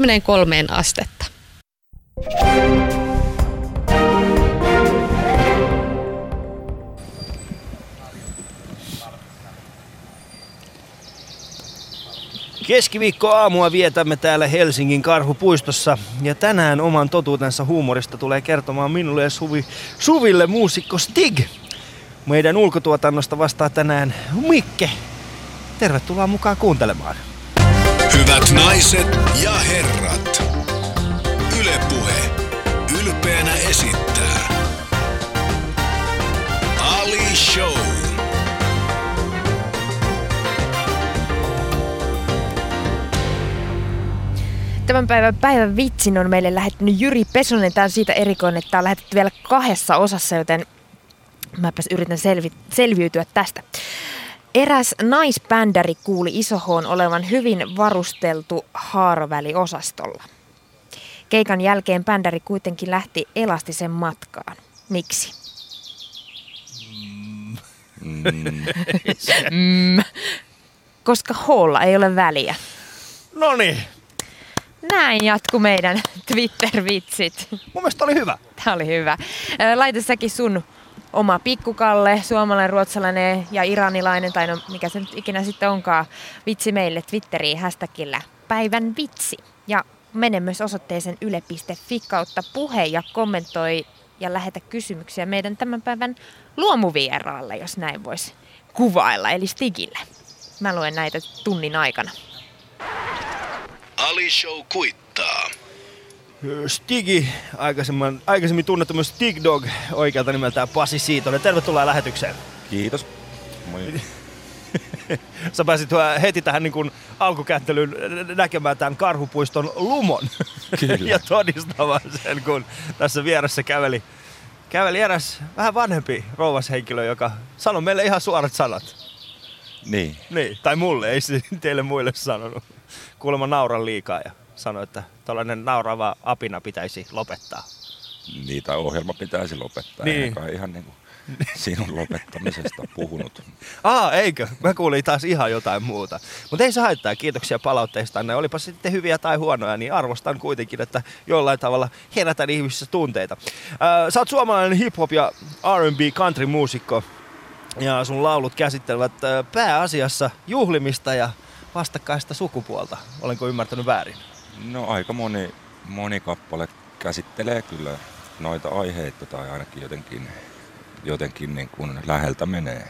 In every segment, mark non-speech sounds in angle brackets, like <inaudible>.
23 astetta. Keskiviikko-aamua vietämme täällä Helsingin Karhupuistossa ja tänään oman totuutensa huumorista tulee kertomaan minulle ja Suvi, Suville muusikko Stig. Meidän ulkotuotannosta vastaa tänään Mikke. Tervetuloa mukaan kuuntelemaan. Hyvät naiset ja herrat, Ylepuhe ylpeänä esittää Ali Show. Tämän päivän päivän vitsin on meille lähettänyt Jyri Pesonen. Tämä on siitä erikoinen, että tämä on lähetetty vielä kahdessa osassa, joten mäpäs yritän selvi- selviytyä tästä. Eräs naisbändäri kuuli isohoon olevan hyvin varusteltu haaroväliosastolla. Keikan jälkeen bändäri kuitenkin lähti elastisen matkaan. Miksi? Mm. Koska hoolla ei ole väliä. No niin, Näin jatku meidän Twitter-vitsit. mun mielestä oli hyvä. Tämä oli hyvä. Laita säkin sun oma pikkukalle, suomalainen, ruotsalainen ja iranilainen, tai no mikä se nyt ikinä sitten onkaan, vitsi meille Twitteriin hashtagillä päivän vitsi. Ja mene myös osoitteeseen yle.fi kautta puhe ja kommentoi ja lähetä kysymyksiä meidän tämän päivän luomuvieraalle, jos näin voisi kuvailla, eli Stigille. Mä luen näitä tunnin aikana. Ali Show kuittaa. Stigi, aikaisemmin, aikaisemmin tunnettu myös Stig Dog, oikealta nimeltään Pasi Siitonen. Tervetuloa lähetykseen. Kiitos. Moi. <laughs> Sä pääsit äh, heti tähän niin kuin alkukättelyyn näkemään tämän karhupuiston lumon. Kyllä. <laughs> ja todistamaan sen, kun tässä vieressä käveli, käveli eräs vähän vanhempi rouvashenkilö, joka sanoi meille ihan suorat sanat. Niin, Niin, tai mulle, ei se <laughs> teille muille sanonut. Kuulemma nauran liikaa ja sanoi, että tällainen naurava apina pitäisi lopettaa. niitä ohjelma pitäisi lopettaa. Niin. Eikä ihan niin kuin sinun lopettamisesta puhunut. <laughs> Aa, eikö? Mä kuulin taas ihan jotain muuta. Mutta ei se haittaa. Kiitoksia palautteista. Olipa sitten hyviä tai huonoja, niin arvostan kuitenkin, että jollain tavalla herätän ihmisissä tunteita. Ää, sä oot suomalainen hip-hop ja R&B country muusikko. Ja sun laulut käsittelevät ää, pääasiassa juhlimista ja vastakkaista sukupuolta. Olenko ymmärtänyt väärin? No aika moni, moni kappale käsittelee kyllä noita aiheita tai ainakin jotenkin, jotenkin niin kuin läheltä menee.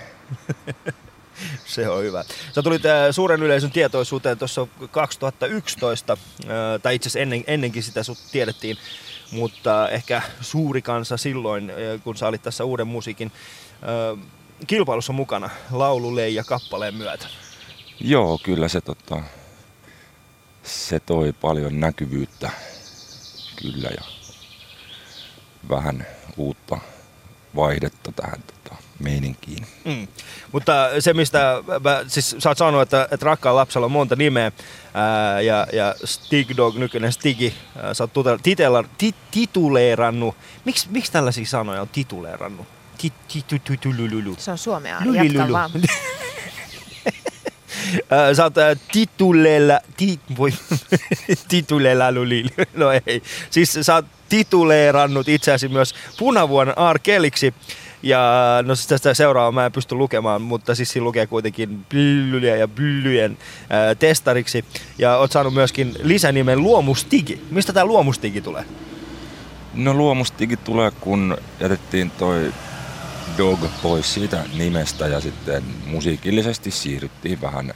<laughs> Se on hyvä. Sä tulit äh, suuren yleisön tietoisuuteen tuossa 2011, äh, tai itse asiassa ennen, ennenkin sitä sut tiedettiin, mutta ehkä suuri kansa silloin, äh, kun sä olit tässä uuden musiikin kilpailussa mukana laululeija kappaleen myötä. Joo, kyllä se, tota, se toi paljon näkyvyyttä kyllä ja vähän uutta vaihdetta tähän tota, meininkiin. Mm. Mutta se, mistä mä, siis sä oot sanonut, että, että rakkaan lapsella on monta nimeä, ää, ja, ja Stig Dog, nykyinen Stigi, ää, sä oot titela, tit, tituleerannut. Miks, miksi tällaisia sanoja on tituleerannut? Tit, tit, tit, tit, lululu. Se on suomea. Jatka vaan. <laughs> Sä oot ää, tituleella, ti, voi, <laughs> tituleella luli, <laughs> no ei. Siis sä oot tituleerannut itseäsi myös punavuoden R. Kelliksi. Ja no siis tästä seuraavaa mä en pysty lukemaan, mutta siis siinä lukee kuitenkin bllyjä ja bllyjen ää, testariksi. Ja oot saanut myöskin lisänimen Luomustigi. Mistä tää Luomustigi tulee? No luomustigi tulee, kun jätettiin toi Dog pois siitä nimestä ja sitten musiikillisesti siirryttiin vähän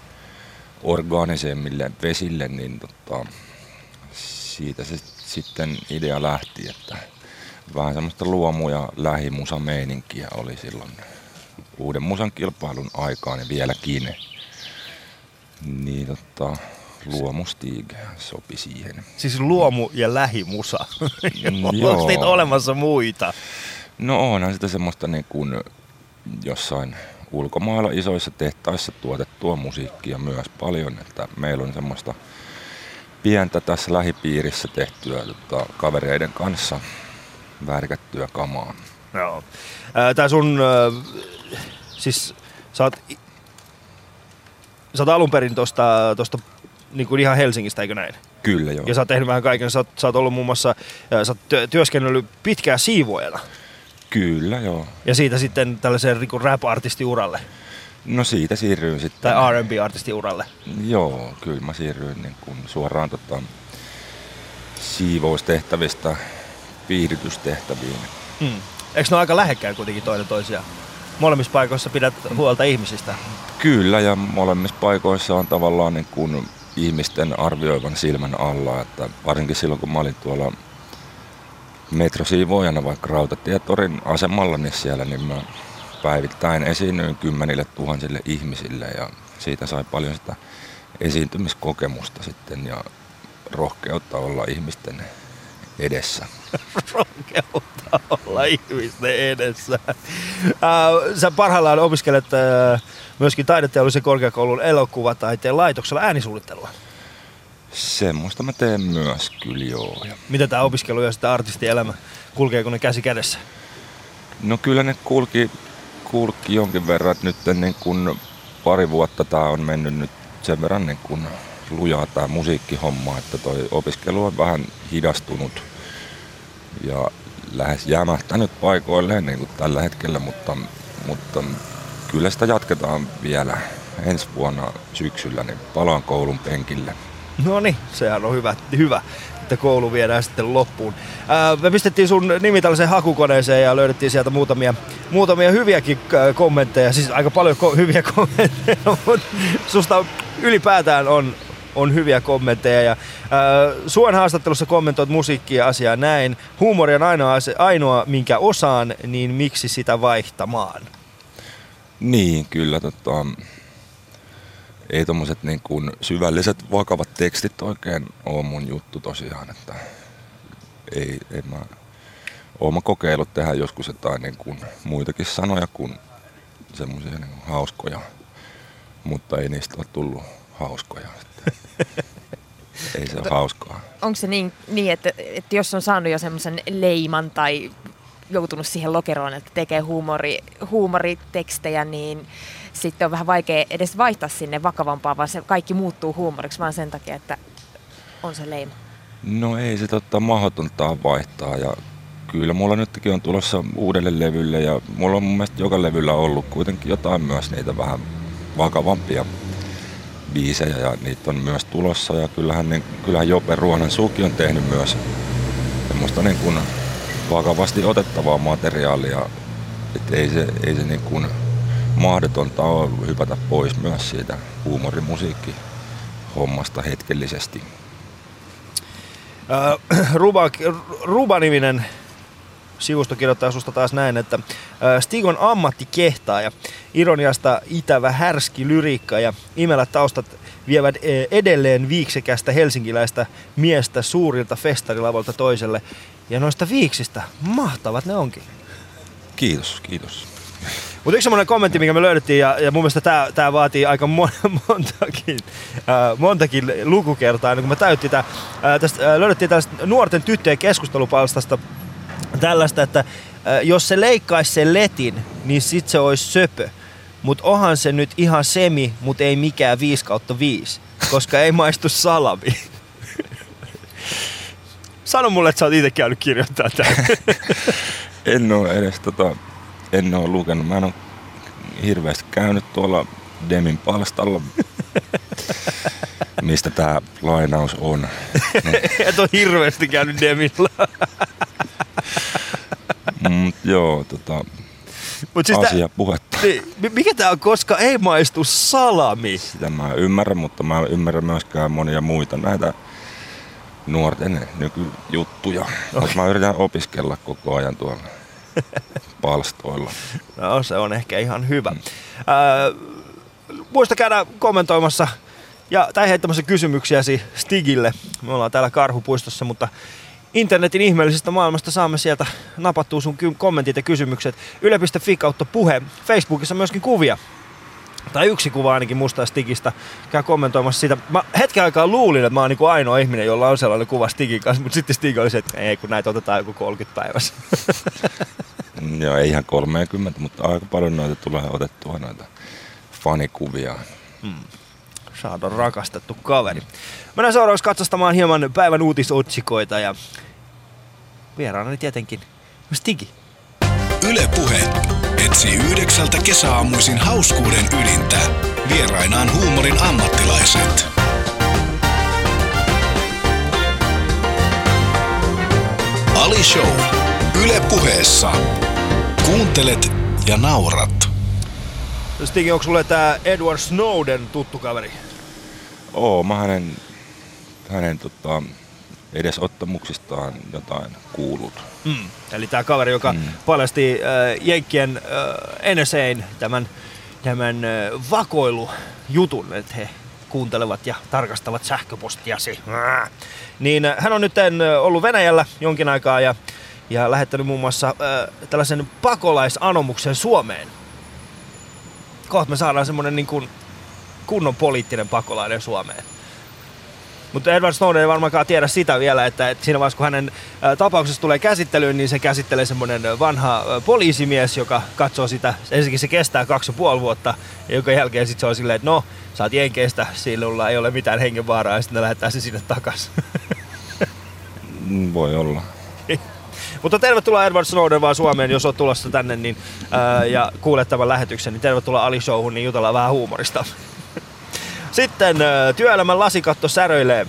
orgaanisemmille vesille, niin tota, siitä se sitten idea lähti, että vähän semmoista luomu- ja lähimusameininkiä oli silloin uuden musan kilpailun aikaan ja vieläkin. Niin tota, luomustig sopi siihen. Siis luomu- ja lähimusa. Mm, <laughs> Onko niitä olemassa muita? No onhan sitä semmoista niin kuin jossain ulkomailla isoissa tehtaissa tuotettua musiikkia myös paljon, että meillä on semmoista pientä tässä lähipiirissä tehtyä tota, kavereiden kanssa värkättyä kamaa. Joo. Ää, Tää sun, äh, siis sä oot, sä oot alun perin tosta, tosta niin kuin ihan Helsingistä, eikö näin? Kyllä joo. Ja sä oot tehnyt vähän kaiken. Sä oot, sä oot ollut muun muassa, sä oot työ- työskennellyt pitkään siivoajana. Kyllä joo. Ja siitä sitten tällaiseen niin rap-artistiuralle. No siitä siirryin sitten. Tai R&B-artistiuralle. Joo, kyllä mä siirryin niin kuin suoraan tota, siivoustehtävistä viihdytystehtäviin. Mm. Eikö ne ole aika lähekkäin kuitenkin toinen toisiaan? Molemmissa paikoissa pidät huolta ihmisistä. Kyllä, ja molemmissa paikoissa on tavallaan niin kuin ihmisten arvioivan silmän alla, että varsinkin silloin kun mä olin tuolla metrosiivoojana vaikka Rautatietorin asemalla, niin siellä niin mä päivittäin esiinnyin kymmenille tuhansille ihmisille ja siitä sai paljon sitä esiintymiskokemusta sitten ja rohkeutta olla ihmisten edessä. <laughs> Rohkeutta olla ihmisten edessä. Ää, Sä parhaillaan opiskelet ää, myöskin taideteollisen korkeakoulun elokuvataiteen laitoksella äänisuunnittelua. Semmoista mä teen myös kyllä joo. Ja Miten tämä opiskelu ja sitä artistielämä, kulkeeko ne käsi kädessä? No kyllä ne kulki, kulki jonkin verran, että nyt niin kun pari vuotta tämä on mennyt nyt sen verran niin kun lujaa tämä musiikkihomma, että toi opiskelu on vähän hidastunut ja lähes jämähtänyt paikoilleen niin kuin tällä hetkellä, mutta, mutta kyllä sitä jatketaan vielä ensi vuonna syksyllä, niin palaan koulun penkille. <laughs> No niin, sehän on hyvä, hyvä, että koulu viedään sitten loppuun. Ää, me pistettiin sun nimi tällaiseen hakukoneeseen ja löydettiin sieltä muutamia, muutamia hyviäkin ää, kommentteja, siis aika paljon ko- hyviä <laughs> kommentteja, mutta susta ylipäätään on, on hyviä kommentteja. Ja, ää, Suon haastattelussa kommentoit musiikkia asiaa näin. Huumori on ainoa, ainoa, minkä osaan, niin miksi sitä vaihtamaan? Niin, kyllä. Tota, ei tommoset niin kuin syvälliset, vakavat tekstit oikein ole mun juttu tosiaan, että ei, ei mä, oon mä kokeillut tehdä joskus jotain niin kuin muitakin sanoja kuin semmoisia niin kuin hauskoja, mutta ei niistä ole tullut hauskoja. <laughs> Ei se ole hauskaa. Onko se niin, niin että, että jos on saanut jo semmoisen leiman tai joutunut siihen lokeroon, että tekee huumori, huumoritekstejä, niin sitten on vähän vaikea edes vaihtaa sinne vakavampaa, vaan se kaikki muuttuu huumoriksi vaan sen takia, että on se leima. No ei se totta mahdotonta on vaihtaa ja kyllä mulla nytkin on tulossa uudelle levylle ja mulla on mun mielestä joka levyllä ollut kuitenkin jotain myös niitä vähän vakavampia biisejä ja niitä on myös tulossa ja kyllähän, niin, kyllähän Jope Ruohonen Suki on tehnyt myös semmoista niin kuin vakavasti otettavaa materiaalia, että ei se, ei se niin kuin mahdotonta ole hypätä pois myös siitä huumorimusiikki hommasta hetkellisesti. Äh, <clears throat> Ruba, Ruba-niminen sivusto kirjoittaa susta taas näin, että äh, Stig on ammattikehtaaja, ironiasta itävä härski lyriikka ja imelät taustat vievät äh, edelleen viiksekästä helsinkiläistä miestä suurilta festarilavolta toiselle. Ja noista viiksistä, mahtavat ne onkin. Kiitos, kiitos. Mutta yksi semmoinen kommentti, mikä me löydettiin, ja, ja mun mielestä tämä, tämä vaatii aika mon- <laughs> montakin, äh, montakin lukukertaa, ennen kuin me täytti tämä. Äh, tästä, äh, löydettiin tällaista nuorten tyttöjen keskustelupalstasta tällaista, että äh, jos se leikkaisi sen letin, niin sit se olisi söpö. Mutta onhan se nyt ihan semi, mutta ei mikään 5 kautta 5, koska ei maistu salami. <laughs> Sano mulle, että sä oot itse käynyt kirjoittaa tämän. <laughs> En ole edes tota, en ole lukenut. Mä en ole hirveästi käynyt tuolla Demin palstalla, <laughs> mistä tämä lainaus on. No, <laughs> Et ole hirveästi käynyt Demillä. mut joo, tota, Mut siis tää- asia puhetta. Niin, mi- mikä tää on, koska ei maistu salami? Sitä mä ymmärrän, mutta mä en ymmärrä myöskään monia muita näitä nuorten nykyjuttuja. Okay. Mä yritän opiskella koko ajan tuolla palstoilla. No se on ehkä ihan hyvä. Mm. Äh, muista käydä kommentoimassa ja, tai heittämässä kysymyksiäsi Stigille. Me ollaan täällä Karhupuistossa, mutta internetin ihmeellisestä maailmasta saamme sieltä napattua sun kommentit ja kysymykset. Yle.fi kautta puhe. Facebookissa myöskin kuvia. Tai yksi kuva ainakin musta ja Stigistä. Käy kommentoimassa sitä. Mä hetken aikaa luulin, että mä oon niinku ainoa ihminen, jolla on sellainen kuva Stigin kanssa, mutta sitten Stig oli se, että ei kun näitä otetaan joku 30 päivässä. Joo, ei ihan 30, mutta aika paljon noita tulee otettua noita fanikuvia. Saada rakastettu kaveri. Mennään seuraavaksi katsostamaan hieman päivän uutisotsikoita ja vieraanani tietenkin Stigi. Yle Puhe etsii yhdeksältä kesäaamuisin hauskuuden ydintä. Vierainaan huumorin ammattilaiset. Ali Show. Yle Puheessa. Kuuntelet ja naurat. Stigi, onko sulle tää Edward Snowden tuttu kaveri? Oo, mä hänen, hänen tota, edesottamuksistaan jotain kuullut. Mm. Eli tämä kaveri, joka mm. paljasti äh, Jenkkien äh, NSAn tämän, tämän äh, vakoilujutun, että he kuuntelevat ja tarkastavat sähköpostiasi. Äh. Niin äh, hän on nyt äh, ollut Venäjällä jonkin aikaa ja, ja lähettänyt muun muassa äh, tällaisen pakolaisanomuksen Suomeen. Kohta me saadaan semmonen niin kuin kunnon poliittinen pakolainen Suomeen. Mutta Edward Snowden ei varmaankaan tiedä sitä vielä, että, että siinä vaiheessa kun hänen tapauksessa tulee käsittelyyn, niin se käsittelee semmoinen vanha poliisimies, joka katsoo sitä. Ensinnäkin se kestää kaksi ja puoli vuotta, ja jonka jälkeen sitten se on silleen, että no, sä oot jenkeistä, sinulla ei ole mitään hengenvaaraa, ja sitten ne lähettää se sinne takaisin. Voi olla. <laughs> Mutta tervetuloa Edward Snowden vaan Suomeen, jos oot tulossa tänne niin, ää, ja kuulet tämän lähetyksen, niin tervetuloa Ali Showhun, niin jutellaan vähän huumorista. Sitten työelämän lasikatto säröilee,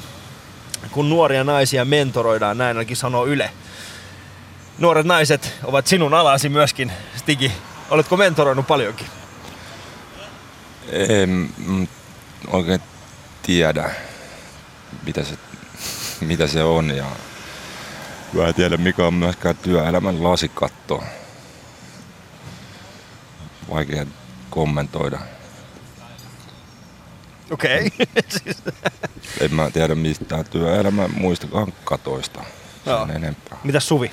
kun nuoria naisia mentoroidaan, näin ainakin sanoo Yle. Nuoret naiset ovat sinun alasi myöskin, Stigi. Oletko mentoroinut paljonkin? En mm, oikein tiedä, mitä se, <laughs> mitä se on ja mä en tiedä mikä on myöskään työelämän lasikatto. Vaikea kommentoida. Okei. Okay. <laughs> En mä tiedä mistään työelämän muistakaan katoista Joo. sen enempää. Mitäs Suvi?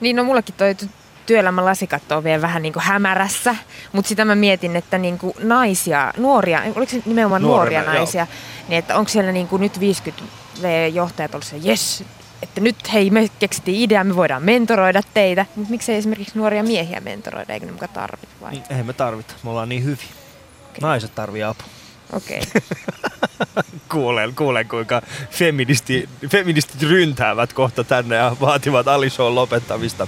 Niin no mullekin toi ty- työelämän lasikatto on vielä vähän niin kuin hämärässä, mutta sitä mä mietin, että niin kuin naisia, nuoria, oliko se nimenomaan Nuorena, nuoria naisia, niin että onko siellä niin kuin nyt 50 johtajat ollut se, yes, että nyt hei me keksittiin idea, me voidaan mentoroida teitä, mutta miksei esimerkiksi nuoria miehiä mentoroida, eikö ne muka tarvitse vai? Ei me tarvita, me ollaan niin hyviä. Naiset tarvii apua. Okei. Okay. <laughs> Kuulen, kuulen kuinka feministi, feministit ryntäävät kohta tänne ja vaativat Alishow lopettamista.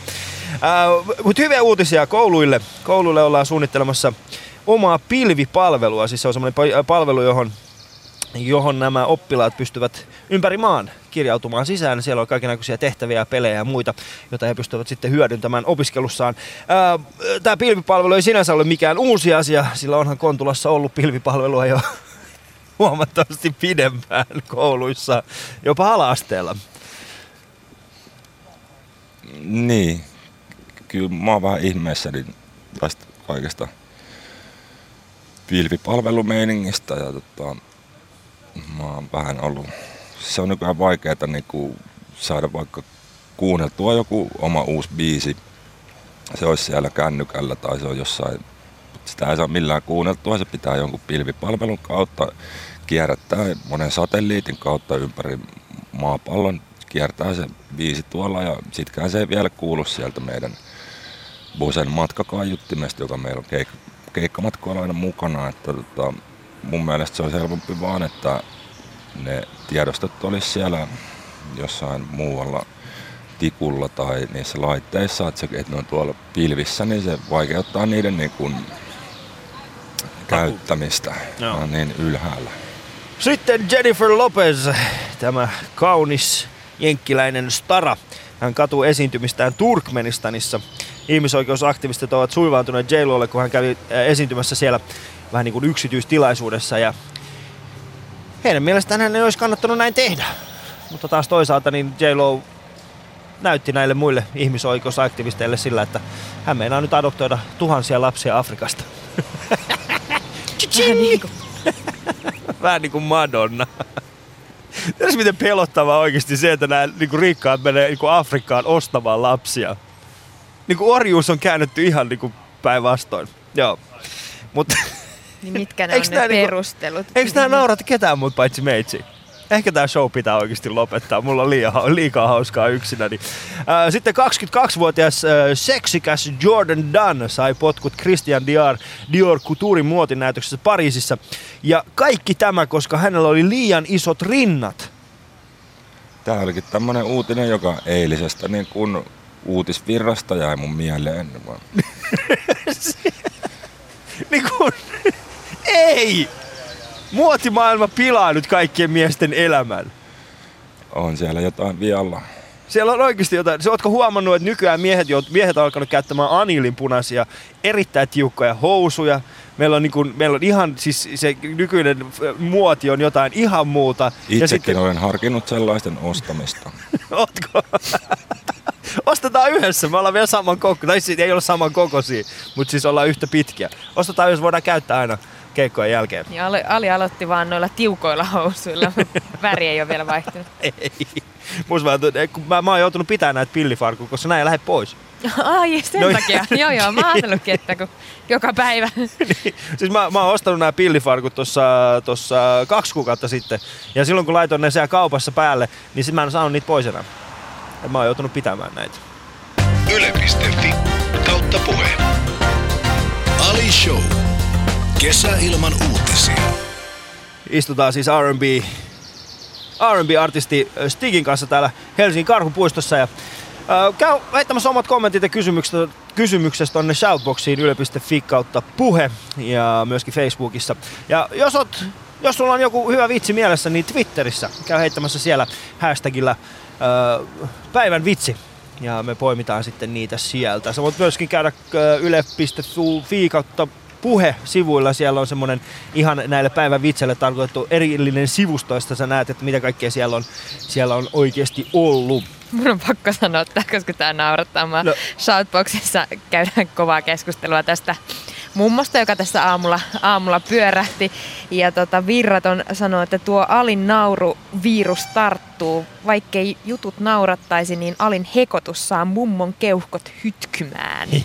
Mutta hyviä uutisia kouluille. Kouluille ollaan suunnittelemassa omaa pilvipalvelua. Siis se on semmoinen palvelu, johon, johon nämä oppilaat pystyvät ympäri maan kirjautumaan sisään. Siellä on kaikenlaisia tehtäviä, pelejä ja muita, joita he pystyvät sitten hyödyntämään opiskelussaan. Tämä pilvipalvelu ei sinänsä ole mikään uusi asia, sillä onhan Kontulassa ollut pilvipalvelua jo <laughs> huomattavasti pidempään kouluissa, jopa ala-asteella. Niin, kyllä mä oon vähän ihmeessäni tästä kaikesta pilvipalvelumeiningistä ja tota, mä oon vähän ollut, se on nykyään vaikeeta niinku saada vaikka kuunneltua joku oma uusi biisi. Se olisi siellä kännykällä tai se on jossain, sitä ei saa millään kuunneltua, se pitää jonkun pilvipalvelun kautta kierrättää monen satelliitin kautta ympäri maapallon kiertää se biisi tuolla ja sitkään se ei vielä kuulu sieltä meidän Bosen matkakaiuttimesta, joka meillä on keik- keikkamatkoilla aina mukana. Että tota, mun mielestä se on helpompi vaan, että ne tiedostot olisi siellä jossain muualla tikulla tai niissä laitteissa, että, se, että ne on tuolla pilvissä, niin se vaikeuttaa niiden niin kuin käyttämistä. On niin ylhäällä. Sitten Jennifer Lopez, tämä kaunis jenkkiläinen stara. Hän katuu esiintymistään Turkmenistanissa. Ihmisoikeusaktivistit ovat suivaantuneet J-Lolle, kun hän kävi äh, esiintymässä siellä vähän niin kuin yksityistilaisuudessa. Ja heidän mielestään hän ei olisi kannattanut näin tehdä. Mutta taas toisaalta niin J-Lo näytti näille muille ihmisoikeusaktivisteille sillä, että hän meinaa nyt adoptoida tuhansia lapsia Afrikasta. <laughs> Vähän niin kuin, <laughs> Vähän niin kuin Madonna. Tiedätkö miten pelottavaa oikeasti se, että nämä niin kuin rikkaat menee niin kuin Afrikkaan ostamaan lapsia. Niin kuin orjuus on käännetty ihan niin kuin päinvastoin. Joo. Mutta <laughs> niin mitkä ne on ne niinku- perustelut? eikö nämä naurata ketään muut paitsi meitsi? ehkä tämä show pitää oikeasti lopettaa. Mulla on liian, liikaa hauskaa yksinäni. Ää, sitten 22-vuotias ää, seksikäs Jordan Dunn sai potkut Christian Dior, Dior Couturein muotinäytöksessä Pariisissa. Ja kaikki tämä, koska hänellä oli liian isot rinnat. Tää olikin tämmönen uutinen, joka eilisestä niin kun uutisvirrasta jäi mun mieleen. <laughs> niin kun, ei! Muotimaailma pilaa nyt kaikkien miesten elämän. On siellä jotain vialla. Siellä on oikeasti jotain. Se, ootko huomannut, että nykyään miehet, miehet on alkanut käyttämään anilin punaisia, erittäin tiukkoja housuja. Meillä on, niin kuin, meillä on ihan, siis se nykyinen muoti on jotain ihan muuta. Itsekin ja sitten... olen harkinnut sellaisten ostamista. <laughs> Ootko? Ostetaan yhdessä, me ollaan vielä saman koko, tai siis ei ole saman kokoisia, mutta siis ollaan yhtä pitkiä. Ostetaan yhdessä, voidaan käyttää aina keikkojen jälkeen. Ja Ali, Ali aloitti vaan noilla tiukoilla housuilla, <laughs> väri ei ole vielä vaihtunut. ei. Musta mä, kun mä, mä oon joutunut pitämään näitä pillifarkuja, koska näin ei lähde pois. <laughs> Ai, sen no, takia. <laughs> joo, joo, mä ajatellutkin, että kun joka päivä. niin, siis mä, mä oon ostanut nämä pillifarkut tuossa tossa kaksi kuukautta sitten. Ja silloin kun laitoin ne siellä kaupassa päälle, niin sit mä en saanut niitä pois enää. Ja mä oon joutunut pitämään näitä. Yle.fi kautta puhe. Ali Show. Kesä ilman uutisia. Istutaan siis R&B R&B-artisti Stigin kanssa täällä Helsingin Karhupuistossa ja äh, käy heittämässä omat kommentit ja kysymykset, kysymyksestä tonne shoutboxiin yle.fi kautta puhe ja myöskin Facebookissa. Ja jos, oot, jos sulla on joku hyvä vitsi mielessä, niin Twitterissä käy heittämässä siellä hashtagillä äh, päivän vitsi ja me poimitaan sitten niitä sieltä. Sä voit myöskin käydä yle.fi kautta puhe sivuilla. Siellä on semmoinen ihan näille päivän vitselle tarkoitettu erillinen sivusto, josta sä näet, että mitä kaikkea siellä on, siellä on oikeasti ollut. Mun on pakko sanoa, että koska tämä naurattaa. Mä no. Shoutboxissa käydään kovaa keskustelua tästä mummosta, joka tässä aamulla, aamulla pyörähti. Ja tota, Virraton sanoi, että tuo Alin nauru virus tarttuu. Vaikkei jutut naurattaisi, niin Alin hekotus saa mummon keuhkot hytkymään. <laughs>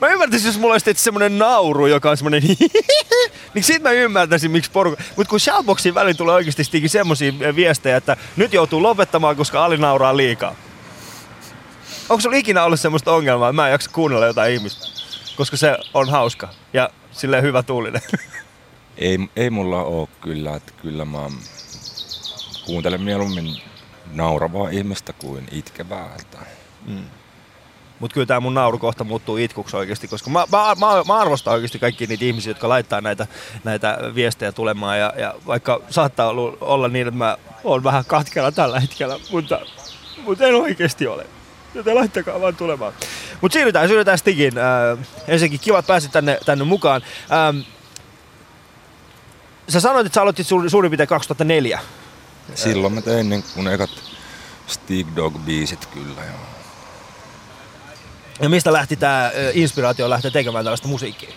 mä ymmärtäisin, jos mulla olisi semmonen nauru, joka on semmonen <laughs> niin sit mä ymmärtäisin, miksi porukka... Mutta kun Shoutboxin väliin tulee oikeasti semmosia viestejä, että nyt joutuu lopettamaan, koska Ali nauraa liikaa. Onko sulla ikinä ollut semmoista ongelmaa, että mä en jaksa kuunnella jotain ihmistä? Koska se on hauska ja sille hyvä tuulinen. <laughs> Ei, ei mulla ole kyllä, että kyllä mä kuuntelen mieluummin nauravaa ihmistä kuin itkevää. Että... Mm. Mutta kyllä tämä mun nauru kohta muuttuu itkuksi oikeasti, koska mä, mä, mä, mä arvostan oikeasti kaikki niitä ihmisiä, jotka laittaa näitä, näitä viestejä tulemaan. Ja, ja vaikka saattaa olla niin, että mä oon vähän katkella tällä hetkellä, mutta, mutta en oikeasti ole. Joten laittakaa vaan tulemaan. Mutta siirrytään, siirrytään Stigin. Äh, ensinnäkin kiva, että pääsit tänne, tänne mukaan. Ähm, sä sanoit, että sä aloitit suur, suurin piirtein 2004. Silloin mä tein niin kun ekat Stig Dog-biisit kyllä. Joo. Ja mistä lähti tämä inspiraatio lähteä tekemään tällaista musiikkia?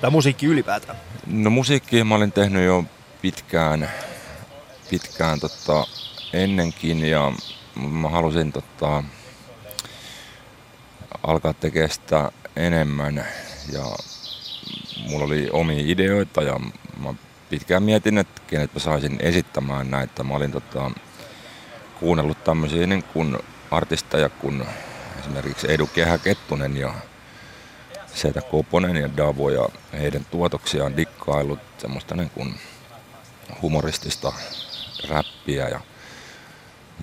Tai musiikki ylipäätään? No musiikkia mä olin tehnyt jo pitkään, pitkään tota, ennenkin ja mä halusin tota, alkaa tekemään sitä enemmän ja mulla oli omia ideoita ja mä pitkään mietin, että kenet mä saisin esittämään näitä. Mä olin tota, kuunnellut tämmöisiä niin kuin artisteja kuin esimerkiksi Edu Kehä Kettunen ja Setä Koponen ja Davo ja heidän tuotoksiaan dikkailut semmoista niin kuin humoristista räppiä ja,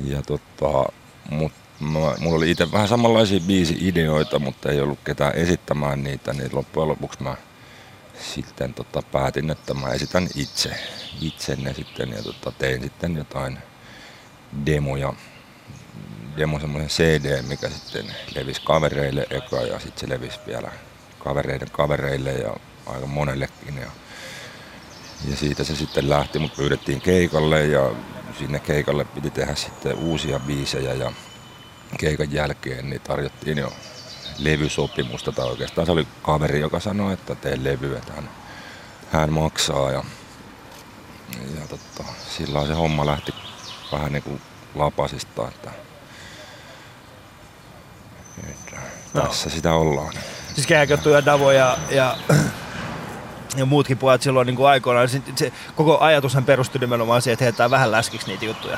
ja tota, mut mä, mulla oli itse vähän samanlaisia biisi-ideoita, mutta ei ollut ketään esittämään niitä, niin loppujen lopuksi mä sitten tota, päätin, että mä esitän itse, itse ne sitten ja tota, tein sitten jotain demoja demo semmoisen CD, mikä sitten levisi kavereille eka ja sitten se levisi vielä kavereiden kavereille ja aika monellekin. Ja, ja siitä se sitten lähti, mutta pyydettiin keikalle ja sinne keikalle piti tehdä sitten uusia biisejä ja keikan jälkeen niin tarjottiin jo levysopimusta tai oikeastaan se oli kaveri, joka sanoi, että tee levy, että hän, hän maksaa ja, ja totta, sillä se homma lähti vähän niin kuin lapasista, että tässä sitä ollaan. Siis Kehäköttu ja Davo ja, ja ja muutkin pojat silloin niin kuin aikoinaan. Se, se, koko ajatushan perustui nimenomaan siihen, että heitetään vähän läskiksi niitä juttuja.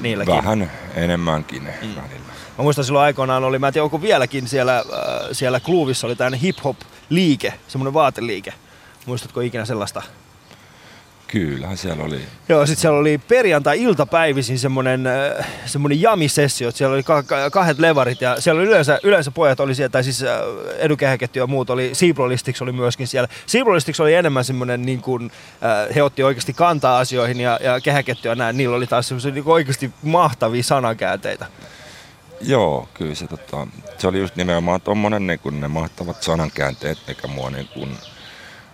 Niilläkin. Vähän enemmänkin mm. välillä. Mä muistan silloin aikoinaan oli, mä en tiedä onko vieläkin siellä, äh, siellä kluuvissa oli tämmöinen hip-hop liike, semmoinen vaateliike. Muistatko ikinä sellaista? Kyllähän siellä oli. Joo, sitten siellä oli perjantai-iltapäivisin semmoinen, äh, semmoinen jamisessio, että siellä oli kahdet levarit ja siellä oli yleensä, yleensä pojat oli siellä, tai siis äh, edukehäketty ja muut oli, Siibrolistiksi oli myöskin siellä. Siibrolistiksi oli enemmän semmoinen, niin kuin, äh, he otti oikeasti kantaa asioihin ja, ja kehäketty ja näin, niillä oli taas semmoisia niin oikeasti mahtavia sanakäänteitä. Joo, kyllä se, tota, se oli just nimenomaan tuommoinen niin ne mahtavat sanankäänteet, mikä mua niin kuin,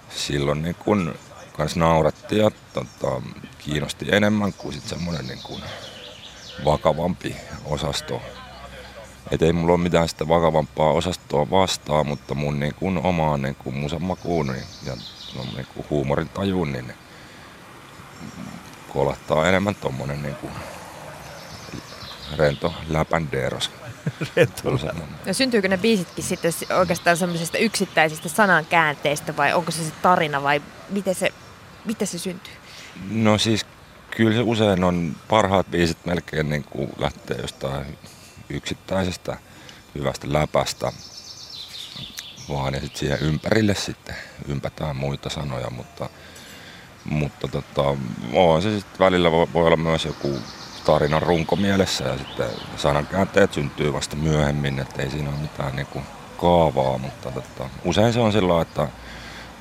silloin niin kuin, kans nauratti ja tota, kiinnosti enemmän kuin sit semmoinen niin kuin, vakavampi osasto. Et ei mulla ole mitään sitä vakavampaa osastoa vastaan, mutta mun niin kuin, omaan niin kuin, musamakuun niin, ja no, niin kuin, huumorin tajuun niin kolahtaa enemmän tommonen niin kuin, rento läpändeeros. <laughs> rento no syntyykö ne biisitkin sitten oikeastaan semmoisesta yksittäisistä sanankäänteistä vai onko se se tarina vai miten se, miten se syntyy? No siis kyllä se usein on parhaat biisit melkein niin kuin lähtee jostain yksittäisestä hyvästä läpästä vaan ja sitten siihen ympärille sitten ympätään muita sanoja, mutta, mutta tota, on se sitten välillä voi, voi olla myös joku tarinan runko mielessä ja sitten sanankäänteet syntyy vasta myöhemmin, että ei siinä ole mitään niin kuin kaavaa, mutta tota, usein se on sillä että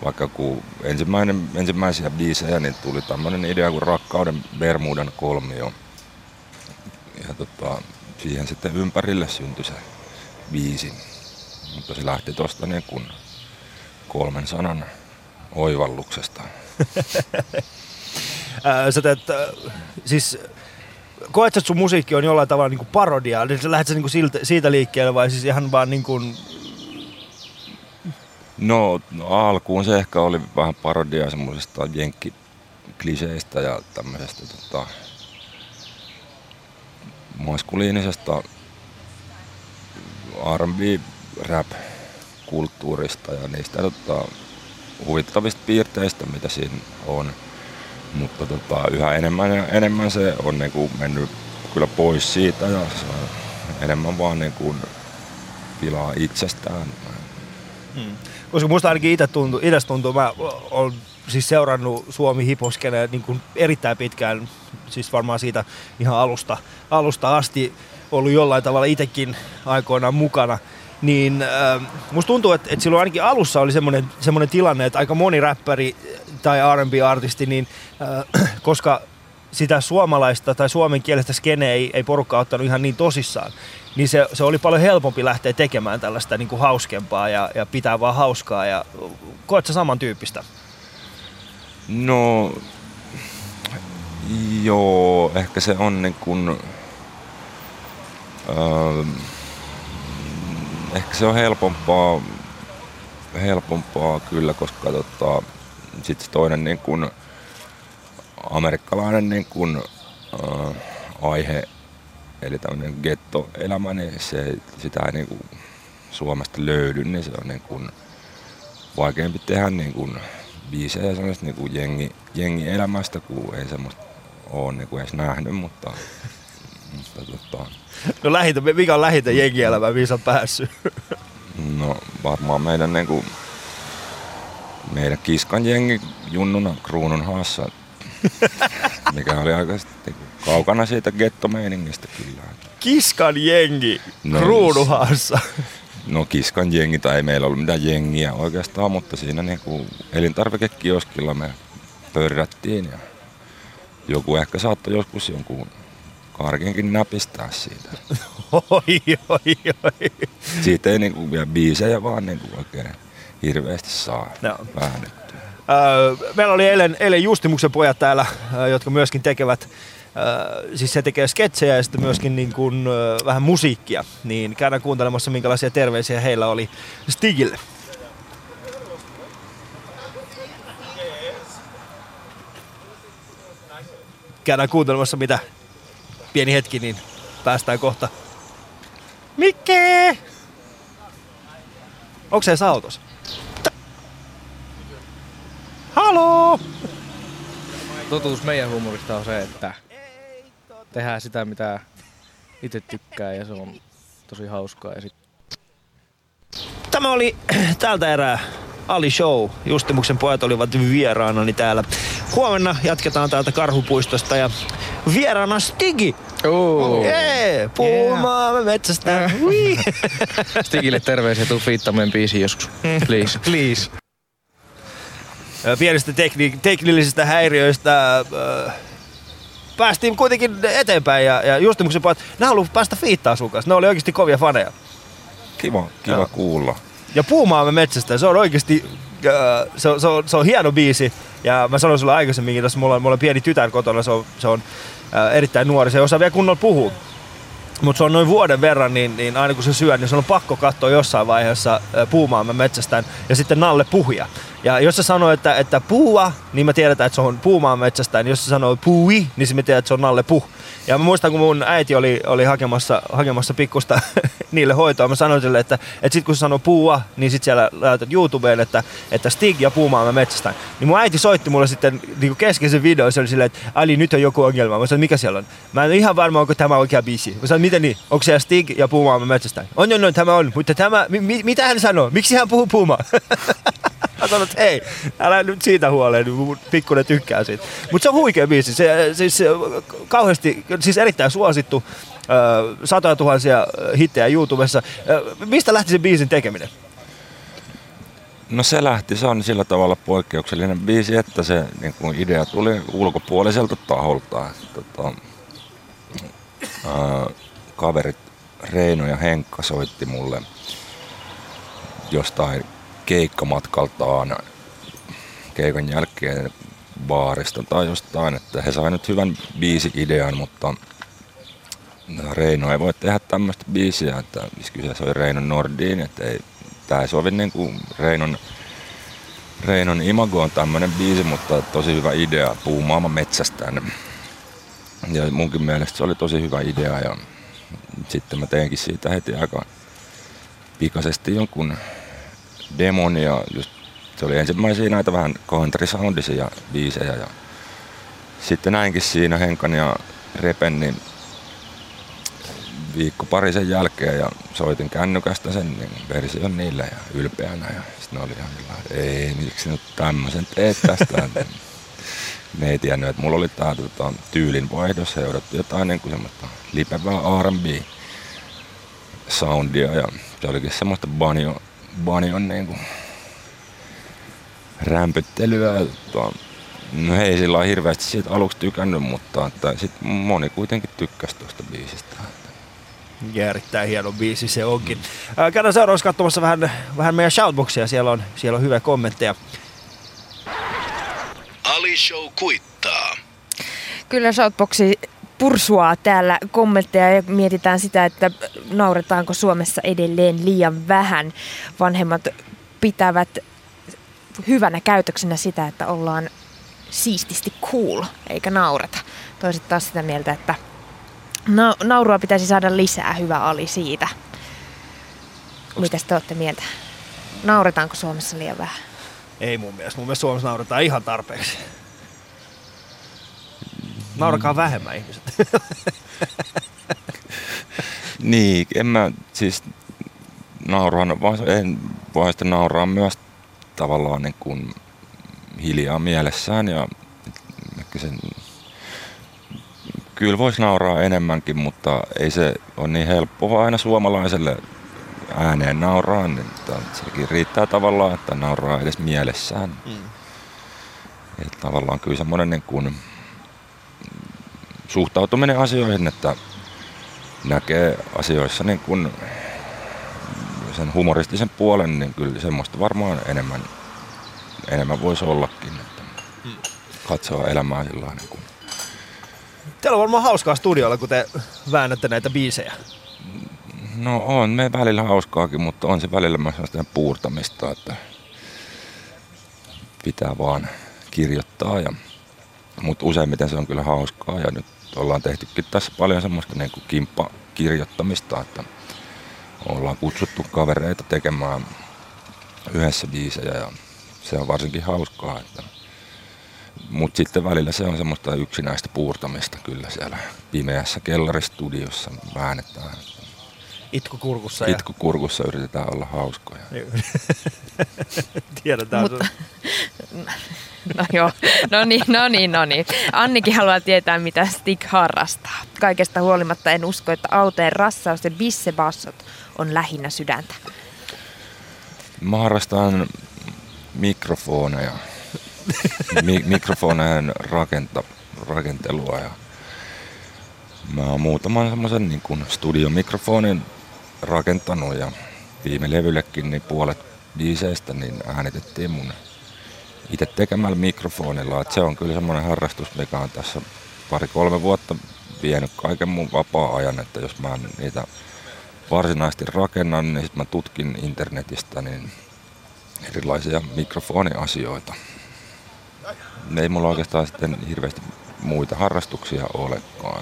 vaikka kun ensimmäinen, ensimmäisiä biisejä, niin tuli tämmöinen idea kuin Rakkauden Bermudan kolmio. Ja tota, siihen sitten ympärille syntyi se biisi. Mutta se lähti tuosta niin kuin kolmen sanan oivalluksesta. <laughs> Sä teet, siis koet, että sun musiikki on jollain tavalla niin kuin parodiaa? Niin lähdet sä niin kuin siitä, siitä liikkeelle vai siis ihan vaan niin kuin... No, no alkuun se ehkä oli vähän parodia semmoisesta jenkkikliseistä ja tämmöisestä tota, maskuliinisesta R&B rap kulttuurista ja niistä tota, huvittavista piirteistä, mitä siinä on. Mutta tota, yhä enemmän ja enemmän se on niin kuin mennyt kyllä pois siitä ja se enemmän vaan niin kuin pilaa itsestään. Hmm. Koska musta ainakin itse tuntuu, itse tuntuu, mä olen siis seurannut Suomi hiposkene niin kuin erittäin pitkään, siis varmaan siitä ihan alusta, alusta asti ollut jollain tavalla itsekin aikoinaan mukana. Niin äh, musta tuntuu, että, että silloin ainakin alussa oli semmoinen, semmoinen tilanne, että aika moni räppäri tai R&B-artisti, niin äh, <clears throat> koska sitä suomalaista tai suomen kielestä skene ei, ei porukka ottanut ihan niin tosissaan, niin se, se oli paljon helpompi lähteä tekemään tällaista niin kuin hauskempaa ja, ja pitää vaan hauskaa. Ja, koet sä samantyyppistä? No, joo, ehkä se on niin kuin, äh, ehkä se on helpompaa, helpompaa kyllä, koska tota, sitten toinen niin kuin, amerikkalainen niin kuin, äh, aihe, eli tämmöinen getto-elämä, niin se, sitä ei niin kuin, Suomesta löydy, niin se on niin kuin, vaikeampi tehdä niin kuin, biisejä sellaista niin kuin jengi, jengi elämästä, kun ei semmoista ole niin kuin edes nähnyt, mutta, mutta tota, No lähitä, mikä on lähitä jengielämä, mihin sä päässyt? No varmaan meidän niinku, meidän kiskan jengi junnuna kruunun haassa, mikä oli aika niinku, kaukana siitä gettomeiningistä kyllä. Kiskan jengi no, kruunuhaassa. <laughs> No kiskan jengi, tai ei meillä ollut mitään jengiä oikeastaan, mutta siinä niinku elintarvikekioskilla me pörrättiin ja joku ehkä saattoi joskus jonkun karkinkin näpistää siitä. <laughs> Oi, oi, oi. Siitä ei niinku vielä biisejä vaan niinku oikein hirveästi saa no. väännettyä. Öö, meillä oli eilen, eilen Justimuksen pojat täällä, jotka myöskin tekevät siis se tekee sketsejä ja sitten myöskin niin kuin, vähän musiikkia. Niin käydään kuuntelemassa, minkälaisia terveisiä heillä oli Stigille. Käydään kuuntelemassa, mitä pieni hetki, niin päästään kohta. Mikke! Onko se autossa? Haloo! Totuus meidän huumorista on se, että tehdään sitä, mitä itse tykkää ja se on tosi hauskaa. Ja sit Tämä oli tältä erää Ali Show. Justimuksen pojat olivat vieraanani täällä. Huomenna jatketaan täältä Karhupuistosta ja vieraana Stigi. Oh. Jee, puumaamme metsästä. <laughs> Ui. Stigille terveisiä, tuu fiittaameen biisiin joskus. Please. <laughs> Please. Pienistä tekni- teknillisistä häiriöistä ö, päästiin kuitenkin eteenpäin ja, ja Justimuksen pojat, ne haluaa päästä fiittaa sun kanssa. Ne oli oikeasti kovia faneja. Kiva, kiva Joo. kuulla. Ja Puumaamme metsästä, se on oikeasti, äh, se, on, se, on, se on hieno biisi. Ja mä sanoin sulle aikaisemminkin, tässä mulla, on- mulla on pieni tytär kotona, se on, se on äh, erittäin nuori, se ei osaa vielä kunnolla puhua. Mutta se on noin vuoden verran, niin, niin aina kun se syö, niin se on pakko katsoa jossain vaiheessa äh, puumaamme metsästään ja sitten Nalle puhuja. Ja jos se sanoo, että, että puua, niin mä tiedetään, että se on puumaan metsästään. Jos se sanoo puui, niin me tiedetään, että se on Nalle puh. Ja mä muistan, kun mun äiti oli, oli hakemassa, hakemassa pikkusta <laughs> niille hoitoa, mä sanoin sille, että, että sit kun se sanoo puua, niin sit siellä laitat YouTubeen, että, että Stig ja puumaan mä metsästään. Niin mun äiti soitti mulle sitten niin keskeisen videon, se oli silleen, että Ali, nyt on joku ongelma. Mä sanoin, mikä siellä on? Mä en ole ihan varma, onko tämä oikea biisi. Mä sanoin, miten niin? Onko siellä Stig ja puumaan mä metsästään? On, on, on, tämä on. Mutta tämä, mi, mi, mitä hän sanoo? Miksi hän puhuu puumaa? <laughs> Mä sanoin, että hei, älä nyt siitä huoleen, mun pikkuinen tykkää siitä. Mutta se on huikea biisi, se, siis se, kauheasti, siis erittäin suosittu, ö, satoja tuhansia hittejä YouTubessa. Mistä lähti se biisin tekeminen? No se lähti, se on sillä tavalla poikkeuksellinen biisi, että se niin kuin idea tuli ulkopuoliselta taholta. Tota, ää, kaverit Reino ja Henkka soitti mulle jostain keikkamatkaltaan keikan jälkeen baarista tai jostain, että he sai nyt hyvän biisi-idean, mutta Reino ei voi tehdä tämmöistä biisiä, että siis kyseessä oli Reinon Nordin, että ei, tää ei sovi niin kuin Reinon, Reinon imago on tämmöinen biisi, mutta tosi hyvä idea, puumaama metsästään. Ja munkin mielestä se oli tosi hyvä idea ja sitten mä teinkin siitä heti aika pikaisesti jonkun demon ja just, se oli ensimmäisiä näitä vähän country soundisia biisejä ja sitten näinkin siinä Henkan ja Repen, niin viikko pari sen jälkeen ja soitin kännykästä sen niin version niille ja ylpeänä. Ja sitten oli ihan lailla, ei, miksi nyt tämmöisen teet tästä. <laughs> ne ei tiennyt, että mulla oli tää tota, tyylin vaihdos ja odotti jotain niin kuin semmoista lipevää R&B soundia ja se olikin semmoista banjo, banjon niin kuin rämpyttelyä. Tota, no ei sillä hirveästi siitä aluksi tykännyt, mutta että sit moni kuitenkin tykkäsi tuosta biisistä. Ja erittäin hieno biisi se onkin. Ää, Käydään seuraavaksi katsomassa vähän, vähän meidän shoutboxia, siellä on, siellä on hyviä kommentteja. Ali Show kuittaa. Kyllä Shoutboxi pursuaa täällä kommentteja ja mietitään sitä, että nauretaanko Suomessa edelleen liian vähän. Vanhemmat pitävät hyvänä käytöksenä sitä, että ollaan siististi cool, eikä naureta. Toiset taas sitä mieltä, että na- naurua pitäisi saada lisää, hyvä Ali siitä. Mitäs te olette mieltä? Nauretaanko Suomessa liian vähän? Ei mun mielestä. Mun mielestä Suomessa naurataan ihan tarpeeksi. Naurakaa vähemmän ihmiset. <laughs> Niin, en mä siis nauran, vaan en voi sitä nauraa myös tavallaan niin kuin hiljaa mielessään ja sen, kyllä voisi nauraa enemmänkin, mutta ei se ole niin helppoa aina suomalaiselle ääneen nauraa, niin sekin riittää tavallaan, että nauraa edes mielessään. Mm. Että tavallaan kyllä semmoinen niin kuin suhtautuminen asioihin, että näkee asioissa niin kuin sen humoristisen puolen, niin kyllä semmoista varmaan enemmän, enemmän voisi ollakin. Että katsoa elämää sillä niin kuin Teillä on varmaan hauskaa studiolla, kun te väännätte näitä biisejä. No on me välillä hauskaakin, mutta on se välillä myös sellaista puurtamista, että pitää vaan kirjoittaa. Ja, mutta useimmiten se on kyllä hauskaa ja nyt ollaan tehtykin tässä paljon semmoista niin kuin kimppakirjoittamista, että ollaan kutsuttu kavereita tekemään yhdessä biisejä ja se on varsinkin hauskaa, että Mutta sitten välillä se on semmoista yksinäistä puurtamista kyllä siellä pimeässä kellaristudiossa väännetään. Itku kurkussa. ja- Itku kurkussa yritetään olla hauskoja. <laughs> Tiedetään. Mutta- <laughs> No joo, no niin, no niin, no niin. Annikin haluaa tietää, mitä Stig harrastaa. Kaikesta huolimatta en usko, että autojen rassaus ja bissebassot on lähinnä sydäntä. Mä harrastan mikrofoneja, Mi- mikrofoneen rakenta, rakentelua ja mä oon muutaman semmoisen niin kuin studiomikrofonin rakentanut ja viime levyllekin niin puolet biiseistä niin äänitettiin mun itse tekemällä mikrofonilla. Et se on kyllä semmoinen harrastus, mikä on tässä pari-kolme vuotta vienyt kaiken mun vapaa-ajan, että jos mä niitä varsinaisesti rakennan, niin sitten mä tutkin internetistä niin erilaisia mikrofoniasioita. Ei mulla oikeastaan sitten hirveästi muita harrastuksia olekaan.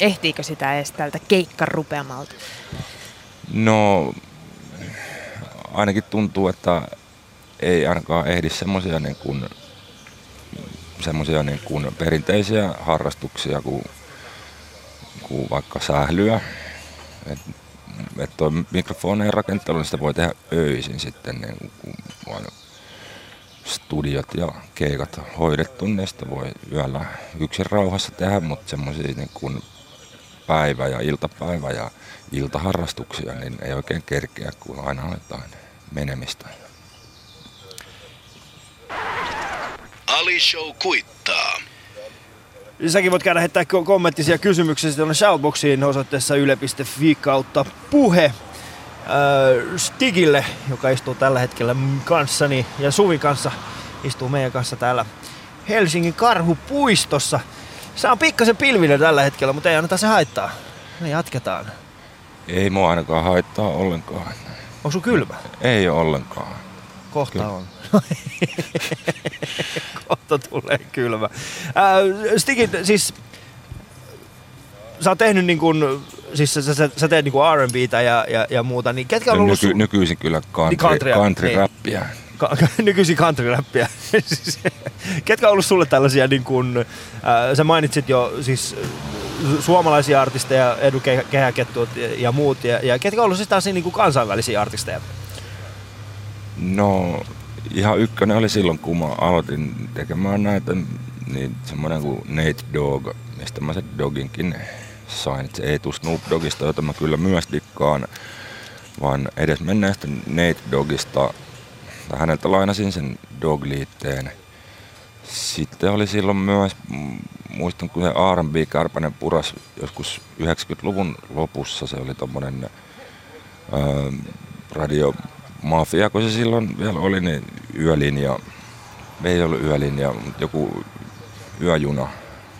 Ehtiikö sitä edes tältä keikkarupeamalta? No, ainakin tuntuu, että ei ainakaan ehdi semmoisia niin kuin, niin perinteisiä harrastuksia kuin, kuin vaikka sählyä. Et, et toi mikrofonien rakentelu, niin sitä voi tehdä öisin sitten, niin kun studiot ja keikat hoidettu, niin sitä voi yöllä yksin rauhassa tehdä, mutta semmoisia niin päivä- ja iltapäivä- ja iltaharrastuksia, niin ei oikein kerkeä, kun aina on jotain menemistä. Ali Show kuittaa. Säkin voit käydä heittää ko- kommenttisia kysymyksiä tuonne shoutboxiin osoitteessa yle.fi kautta puhe. Äh, Stigille, joka istuu tällä hetkellä kanssani ja Suvi kanssa istuu meidän kanssa täällä Helsingin Karhupuistossa. Se on pikkasen pilvinen tällä hetkellä, mutta ei anneta se haittaa. Me jatketaan. Ei mua ainakaan haittaa ollenkaan. Onko sun kylmä? Ei ollenkaan. Kohta Kyllä. on. <laughs> Kohta tulee kylmä. Ää, Stigit, siis sä oot tehnyt niin kuin, siis sä, sä, sä teet niin kuin R&Btä ja, ja, ja muuta, niin ketkä on ollut Nyky, sun, nykyisin kyllä country, Niin countrya, country niin. räppiä. Ka, <laughs> nykyisin country-räppiä. <laughs> Ketkä on ollut sulle tällaisia, niin kuin, ää, sä mainitsit jo siis su- suomalaisia artisteja, Edu Ke- Kehäkettu ja, muut, ja, ja ketkä on ollut siis taas niin kuin kansainvälisiä artisteja? No ihan ykkönen oli silloin, kun mä aloitin tekemään näitä, niin semmoinen kuin Nate Dogg, mistä mä sen Doginkin sain. Se ei tuu Snoop Doggista, jota mä kyllä myös dikkaan, vaan edes menneestä Nate Doggista, häneltä lainasin sen Dog-liitteen. Sitten oli silloin myös, mm, muistan kun se R&B Kärpänen puras joskus 90-luvun lopussa, se oli tommonen öö, radio Mafia, kun se silloin vielä oli, niin yölinja, ei ollut yölinja, mutta joku yöjuna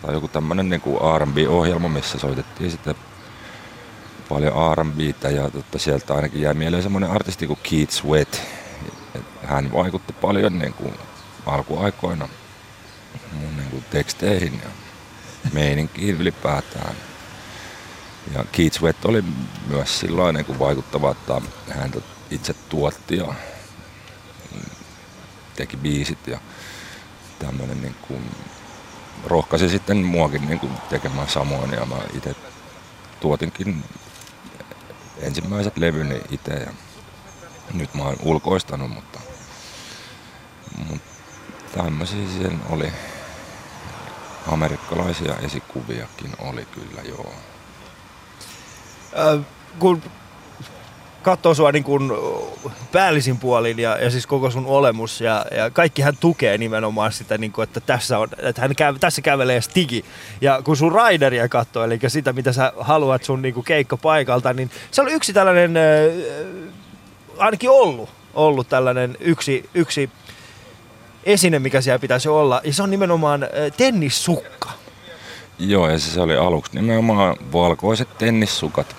tai joku tämmönen niin R&B-ohjelma, missä soitettiin sitten paljon R&Btä ja totta, sieltä ainakin jäi mieleen semmoinen artisti kuin Keith Sweat. Hän vaikutti paljon niin kuin alkuaikoina mun niin kuin teksteihin ja meininkiin ylipäätään. Ja Keith Sweat oli myös silloin niin kuin vaikuttava, että hän itse tuotti ja teki biisit ja tämmöinen niin kuin rohkaisi sitten muakin niin kuin tekemään samoin ja mä itse tuotinkin ensimmäiset levyni itse ja nyt mä oon ulkoistanut, mutta, mutta tämmöisiä sen oli. Amerikkalaisia esikuviakin oli kyllä, joo. Ö, kun katsoo sua niin kuin päällisin puolin ja, ja siis koko sun olemus ja, ja kaikki hän tukee nimenomaan sitä, niin kuin, että, tässä on, että hän käy, tässä kävelee stigi. Ja kun sun rideria katsoo, eli sitä mitä sä haluat sun niin kuin keikkapaikalta, niin se oli yksi tällainen, ö, ainakin ollut, ollut tällainen yksi, yksi esine, mikä siellä pitäisi olla. Ja se on nimenomaan tennissukka. Joo, ja se oli aluksi nimenomaan valkoiset tennissukat.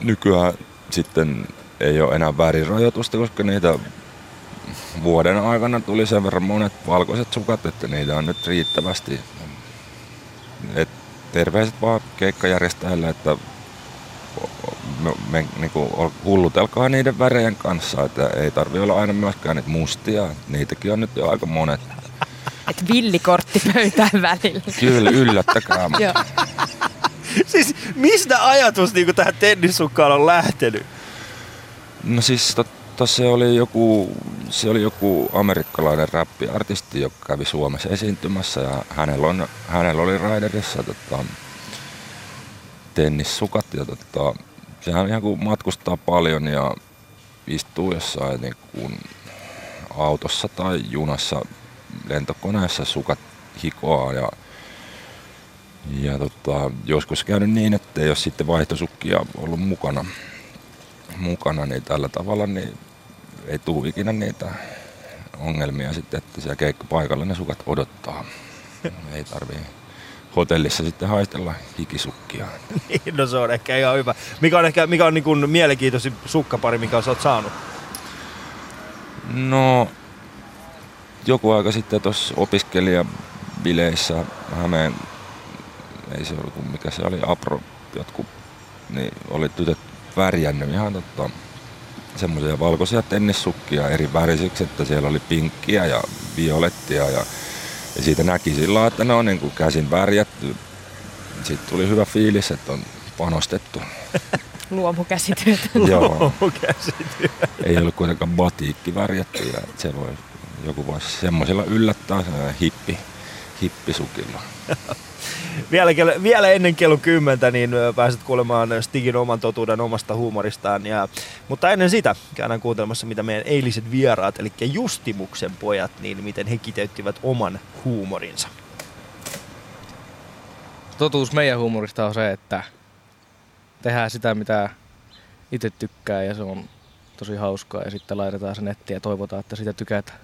Nykyään sitten ei ole enää värirajoitusta, koska niitä vuoden aikana tuli sen verran monet valkoiset sukat, että niitä on nyt riittävästi. Et terveiset vaan keikkajärjestäjille, että me, me, niinku, hullutelkaa niiden värejen kanssa, että ei tarvi olla aina myöskään niitä mustia. Niitäkin on nyt jo aika monet. että villikortti pöytään <laughs> välillä. Kyllä, yllättäkää. <laughs> Siis mistä ajatus niin tähän tennissukkaan on lähtenyt? No siis totta se oli joku, se oli joku amerikkalainen räppiartisti, joka kävi Suomessa esiintymässä ja hänellä, on, hänellä oli Raiderissa tota, tennissukat ja tota, sehän ihan kun matkustaa paljon ja istuu jossain niin kuin autossa tai junassa lentokoneessa sukat hikoaa ja ja tota, joskus käynyt niin, että ole sitten vaihtosukkia ollut mukana, mukana niin tällä tavalla niin ei tule ikinä niitä ongelmia sitten, että siellä keikkapaikalla ne sukat odottaa. Ei tarvii hotellissa sitten haistella hikisukkia. <laughs> Niin, no se on ehkä ihan hyvä. Mikä on ehkä mikä on niin kuin mielenkiintoisin sukkapari, mikä sä oot saanut? No, joku aika sitten tuossa opiskelijabileissä Hämeen, ei se ollut, mikä se oli, Apro, jotkut, niin oli tytöt värjännyt ihan tota, semmoisia valkoisia tennissukkia eri värisiksi, että siellä oli pinkkiä ja violettia ja, ja siitä näki sillä että ne on niin kuin käsin värjätty. Sitten tuli hyvä fiilis, että on panostettu. <laughs> Luomukäsityötä. Joo. Käsityö. ei ollut kuitenkaan batiikki värjätty ja se voi, joku voisi semmoisella yllättää hippi, hippisukilla. <laughs> Vielä, kello- vielä ennen kello kymmentä niin pääset kuulemaan Stigin oman totuuden omasta huumoristaan. Ja, mutta ennen sitä käydään kuuntelemassa, mitä meidän eiliset vieraat, eli Justimuksen pojat, niin miten he kiteyttivät oman huumorinsa. Totuus meidän huumorista on se, että tehdään sitä, mitä itse tykkää ja se on tosi hauskaa ja sitten laitetaan se nettiin ja toivotaan, että sitä tykätään.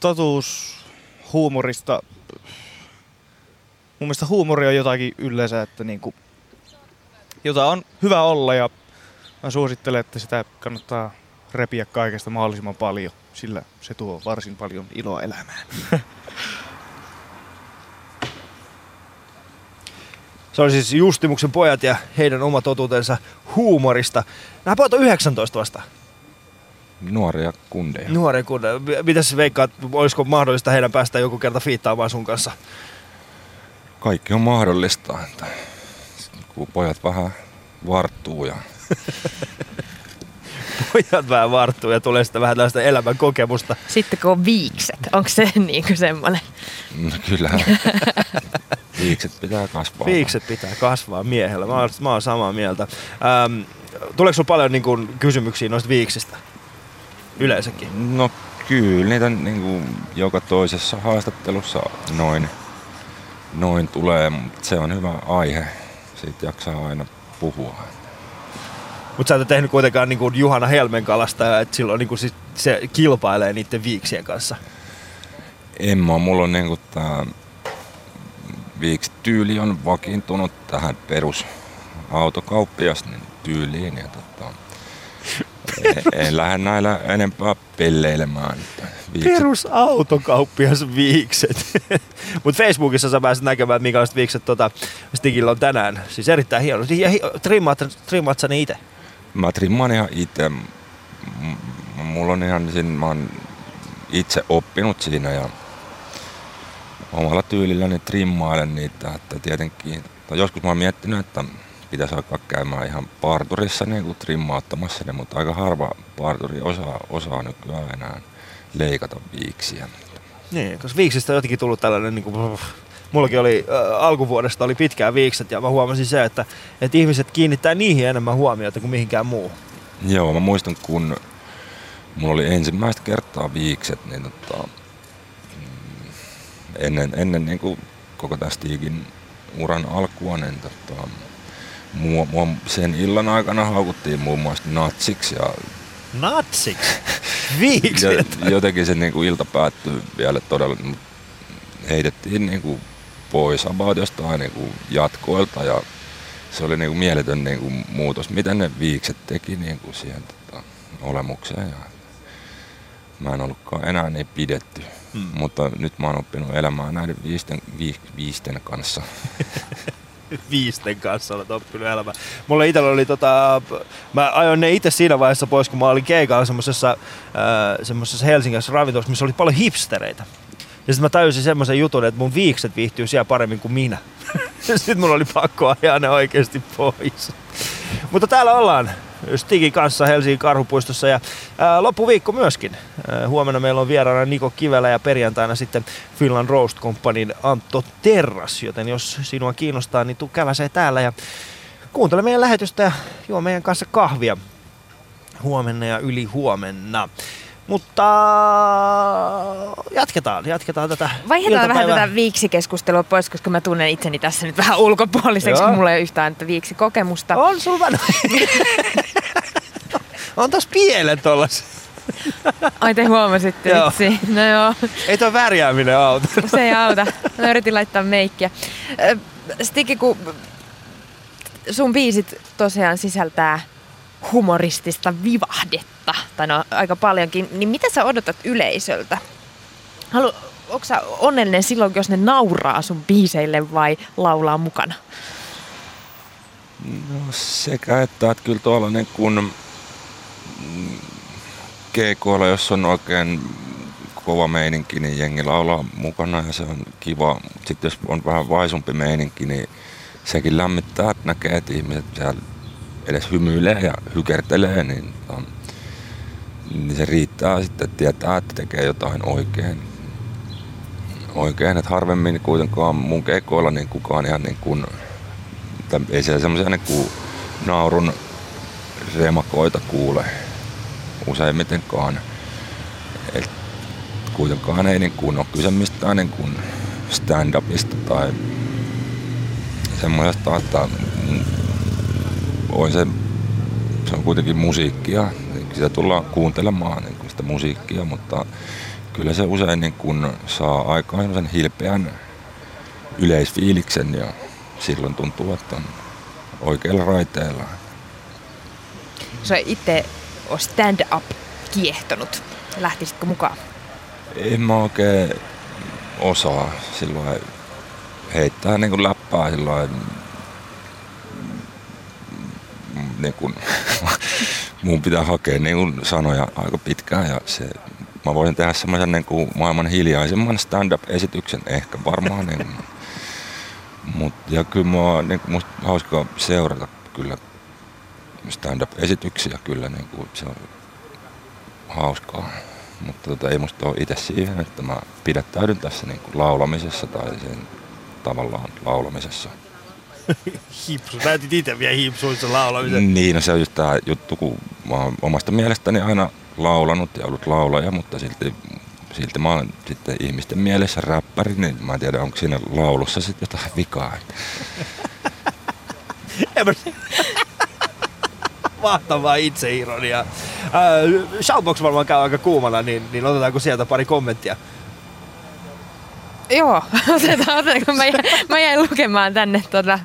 totuus huumorista. Mun mielestä huumori on jotakin yleensä, että niinku, jota on hyvä olla ja mä suosittelen, että sitä kannattaa repiä kaikesta mahdollisimman paljon, sillä se tuo varsin paljon iloa elämään. <laughs> Se oli siis Justimuksen pojat ja heidän oma totuutensa huumorista. Nämä pojat on 19 vasta. Nuoria kundeja. Nuoren kun, mitäs veikkaat, olisiko mahdollista heidän päästä joku kerta fiittaamaan sun kanssa? Kaikki on mahdollista, että kun pojat vähän varttuu ja <laughs> Pojat vähän varttuu ja tulee sitten vähän tällaista elämän kokemusta. Sitten kun on viikset, onko se <laughs> niinku semmoinen? no kyllä <laughs> viikset pitää kasvaa. Viikset pitää kasvaa miehellä. Mä oon, mä oon samaa mieltä. Ähm, tuleeko sulla paljon niin kun, kysymyksiä noista viiksistä? Yleensäkin. No kyllä, niitä niin kuin joka toisessa haastattelussa noin, noin tulee, mutta se on hyvä aihe. Siitä jaksaa aina puhua. Mutta sä et ole tehnyt kuitenkaan niin kuin Juhana Helmen kalasta, että silloin niin kuin sit se kilpailee niiden viiksien kanssa. En mä, mulla on niinku tää viikstyyli on vakiintunut tähän perus autokauppias niin tyyliin ja tota, en, lähde näillä enempää pelleilemään. että Viikset, <laughs> Perusautokauppias viikset. Mutta Facebookissa sä pääset näkemään, minkälaiset viikset tota, Stigillä on tänään. Siis erittäin hieno. Ja hi- trimmaat, trimmaat sä ne itse? mä trimmaan ihan itse. M- Mulla on ihan siinä, mä oon itse oppinut siinä ja omalla tyylilläni trimmailen niitä, että tietenkin, tai joskus mä oon miettinyt, että pitäisi alkaa käymään ihan parturissa niin kuin trimmauttamassa ne, mutta aika harva parturi osaa, osaa nykyään enää leikata viiksiä. Niin, koska viiksistä on jotenkin tullut tällainen, niin kuin, mullakin oli äh, alkuvuodesta oli pitkään viikset ja mä huomasin se, että, että ihmiset kiinnittää niihin enemmän huomiota kuin mihinkään muu. Joo, mä muistan kun mulla oli ensimmäistä kertaa viikset, niin tota, mm, ennen, ennen niin kuin koko tästä Stigin uran alkua, niin tota, mua, mua sen illan aikana haukuttiin muun muassa natsiksi ja, Natsiksi? <laughs> Viikset? ja jotenkin se niin kuin ilta päättyi vielä todella, heitettiin niin kuin pois about jostain niin kuin jatkoilta ja se oli niin kuin mieletön niin kuin muutos, miten ne viikset teki niin kuin siihen tota, olemukseen. Ja mä en ollutkaan enää niin pidetty, Hmm. mutta nyt mä oon oppinut elämään näiden viisten, vi, viisten kanssa. <laughs> <laughs> viisten kanssa olet oppinut elämään. Mulla itsellä oli tota, mä ajoin ne itse siinä vaiheessa pois, kun mä olin keikalla semmosessa, äh, semmosessa Helsingissä ravintolassa, missä oli paljon hipstereitä. Ja sitten mä tajusin semmoisen jutun, että mun viikset viihtyy siellä paremmin kuin minä. <laughs> sitten mulla oli pakko ajaa ne oikeasti pois. Mutta täällä ollaan Stigin kanssa Helsingin karhupuistossa ja ää, loppuviikko myöskin. Ää, huomenna meillä on vieraana Niko Kivelä ja perjantaina sitten Finland Roast Companyn Antto Terras, joten jos sinua kiinnostaa, niin tuu käväsee täällä ja kuuntele meidän lähetystä ja juo meidän kanssa kahvia huomenna ja yli huomenna. Mutta jatketaan, jatketaan tätä Vaihdetaan vähän tätä viiksikeskustelua pois, koska mä tunnen itseni tässä nyt vähän ulkopuoliseksi, Joo. mulla ei ole yhtään että viiksikokemusta. On sulla <laughs> on tos pielet tollas. Ai te huomasitte Joo. vitsi. No joo, Ei toi värjääminen auta. <laughs> se ei auta. Mä yritin laittaa meikkiä. Stiki, kun sun biisit tosiaan sisältää humoristista vivahdetta, tai no aika paljonkin, niin mitä sä odotat yleisöltä? Halu, onko sä onnellinen silloin, jos ne nauraa sun biiseille vai laulaa mukana? No sekä että, että kyllä tuolla niin kun mm, keikoilla, jos on oikein kova meininki, niin jengi laulaa mukana ja se on kiva. Sitten jos on vähän vaisumpi meininki, niin sekin lämmittää, että näkee, että ihmiset siellä edes hymyilee ja hykertelee, niin, on, niin se riittää sitten, että tietää, että tekee jotain oikein. Oikein, että harvemmin kuitenkaan mun keikoilla niin kukaan ihan niin kuin ei siellä semmoisia niinku naurun remakoita kuule useimmitenkaan. Et kuitenkaan ei niinku ole kyse mistään niinku stand-upista tai semmoisesta, että on se, se on kuitenkin musiikkia. Sitä tullaan kuuntelemaan niin sitä musiikkia, mutta kyllä se usein niin kun saa aikaan semmoisen hilpeän yleisfiiliksen ja silloin tuntuu, että on oikealla raiteella. Se itse on stand-up kiehtonut. Lähtisitkö mukaan? En mä oikein osaa silloin heittää niin kuin läppää silloin niin kuin, mun pitää hakea niin kuin sanoja aika pitkään ja se, mä voisin tehdä semmoisen niin kuin maailman hiljaisimman stand-up-esityksen ehkä varmaan. Niin, mut, ja kyllä mä, niin kuin, musta hauskaa seurata kyllä stand-up-esityksiä kyllä, niin kuin, se on hauskaa. Mutta tota, ei musta ole itse siihen, että mä pidättäydyn tässä niin kuin laulamisessa tai sen tavallaan laulamisessa. <laughs> Hipsu. Näytit itse vielä hipsuissa laulamisen. Niin, no se on just tää juttu, kun mä oon omasta mielestäni aina laulanut ja ollut laulaja, mutta silti, silti mä oon sitten ihmisten mielessä räppäri, niin mä en tiedä, onko siinä laulussa sitten jotain vikaa. <laughs> <laughs> Mahtavaa itseironiaa. Äh, Shoutbox varmaan käy aika kuumana, niin, niin otetaanko sieltä pari kommenttia? Joo, otetaan, otetaan kun mä jäin, mä jäin lukemaan tänne tota,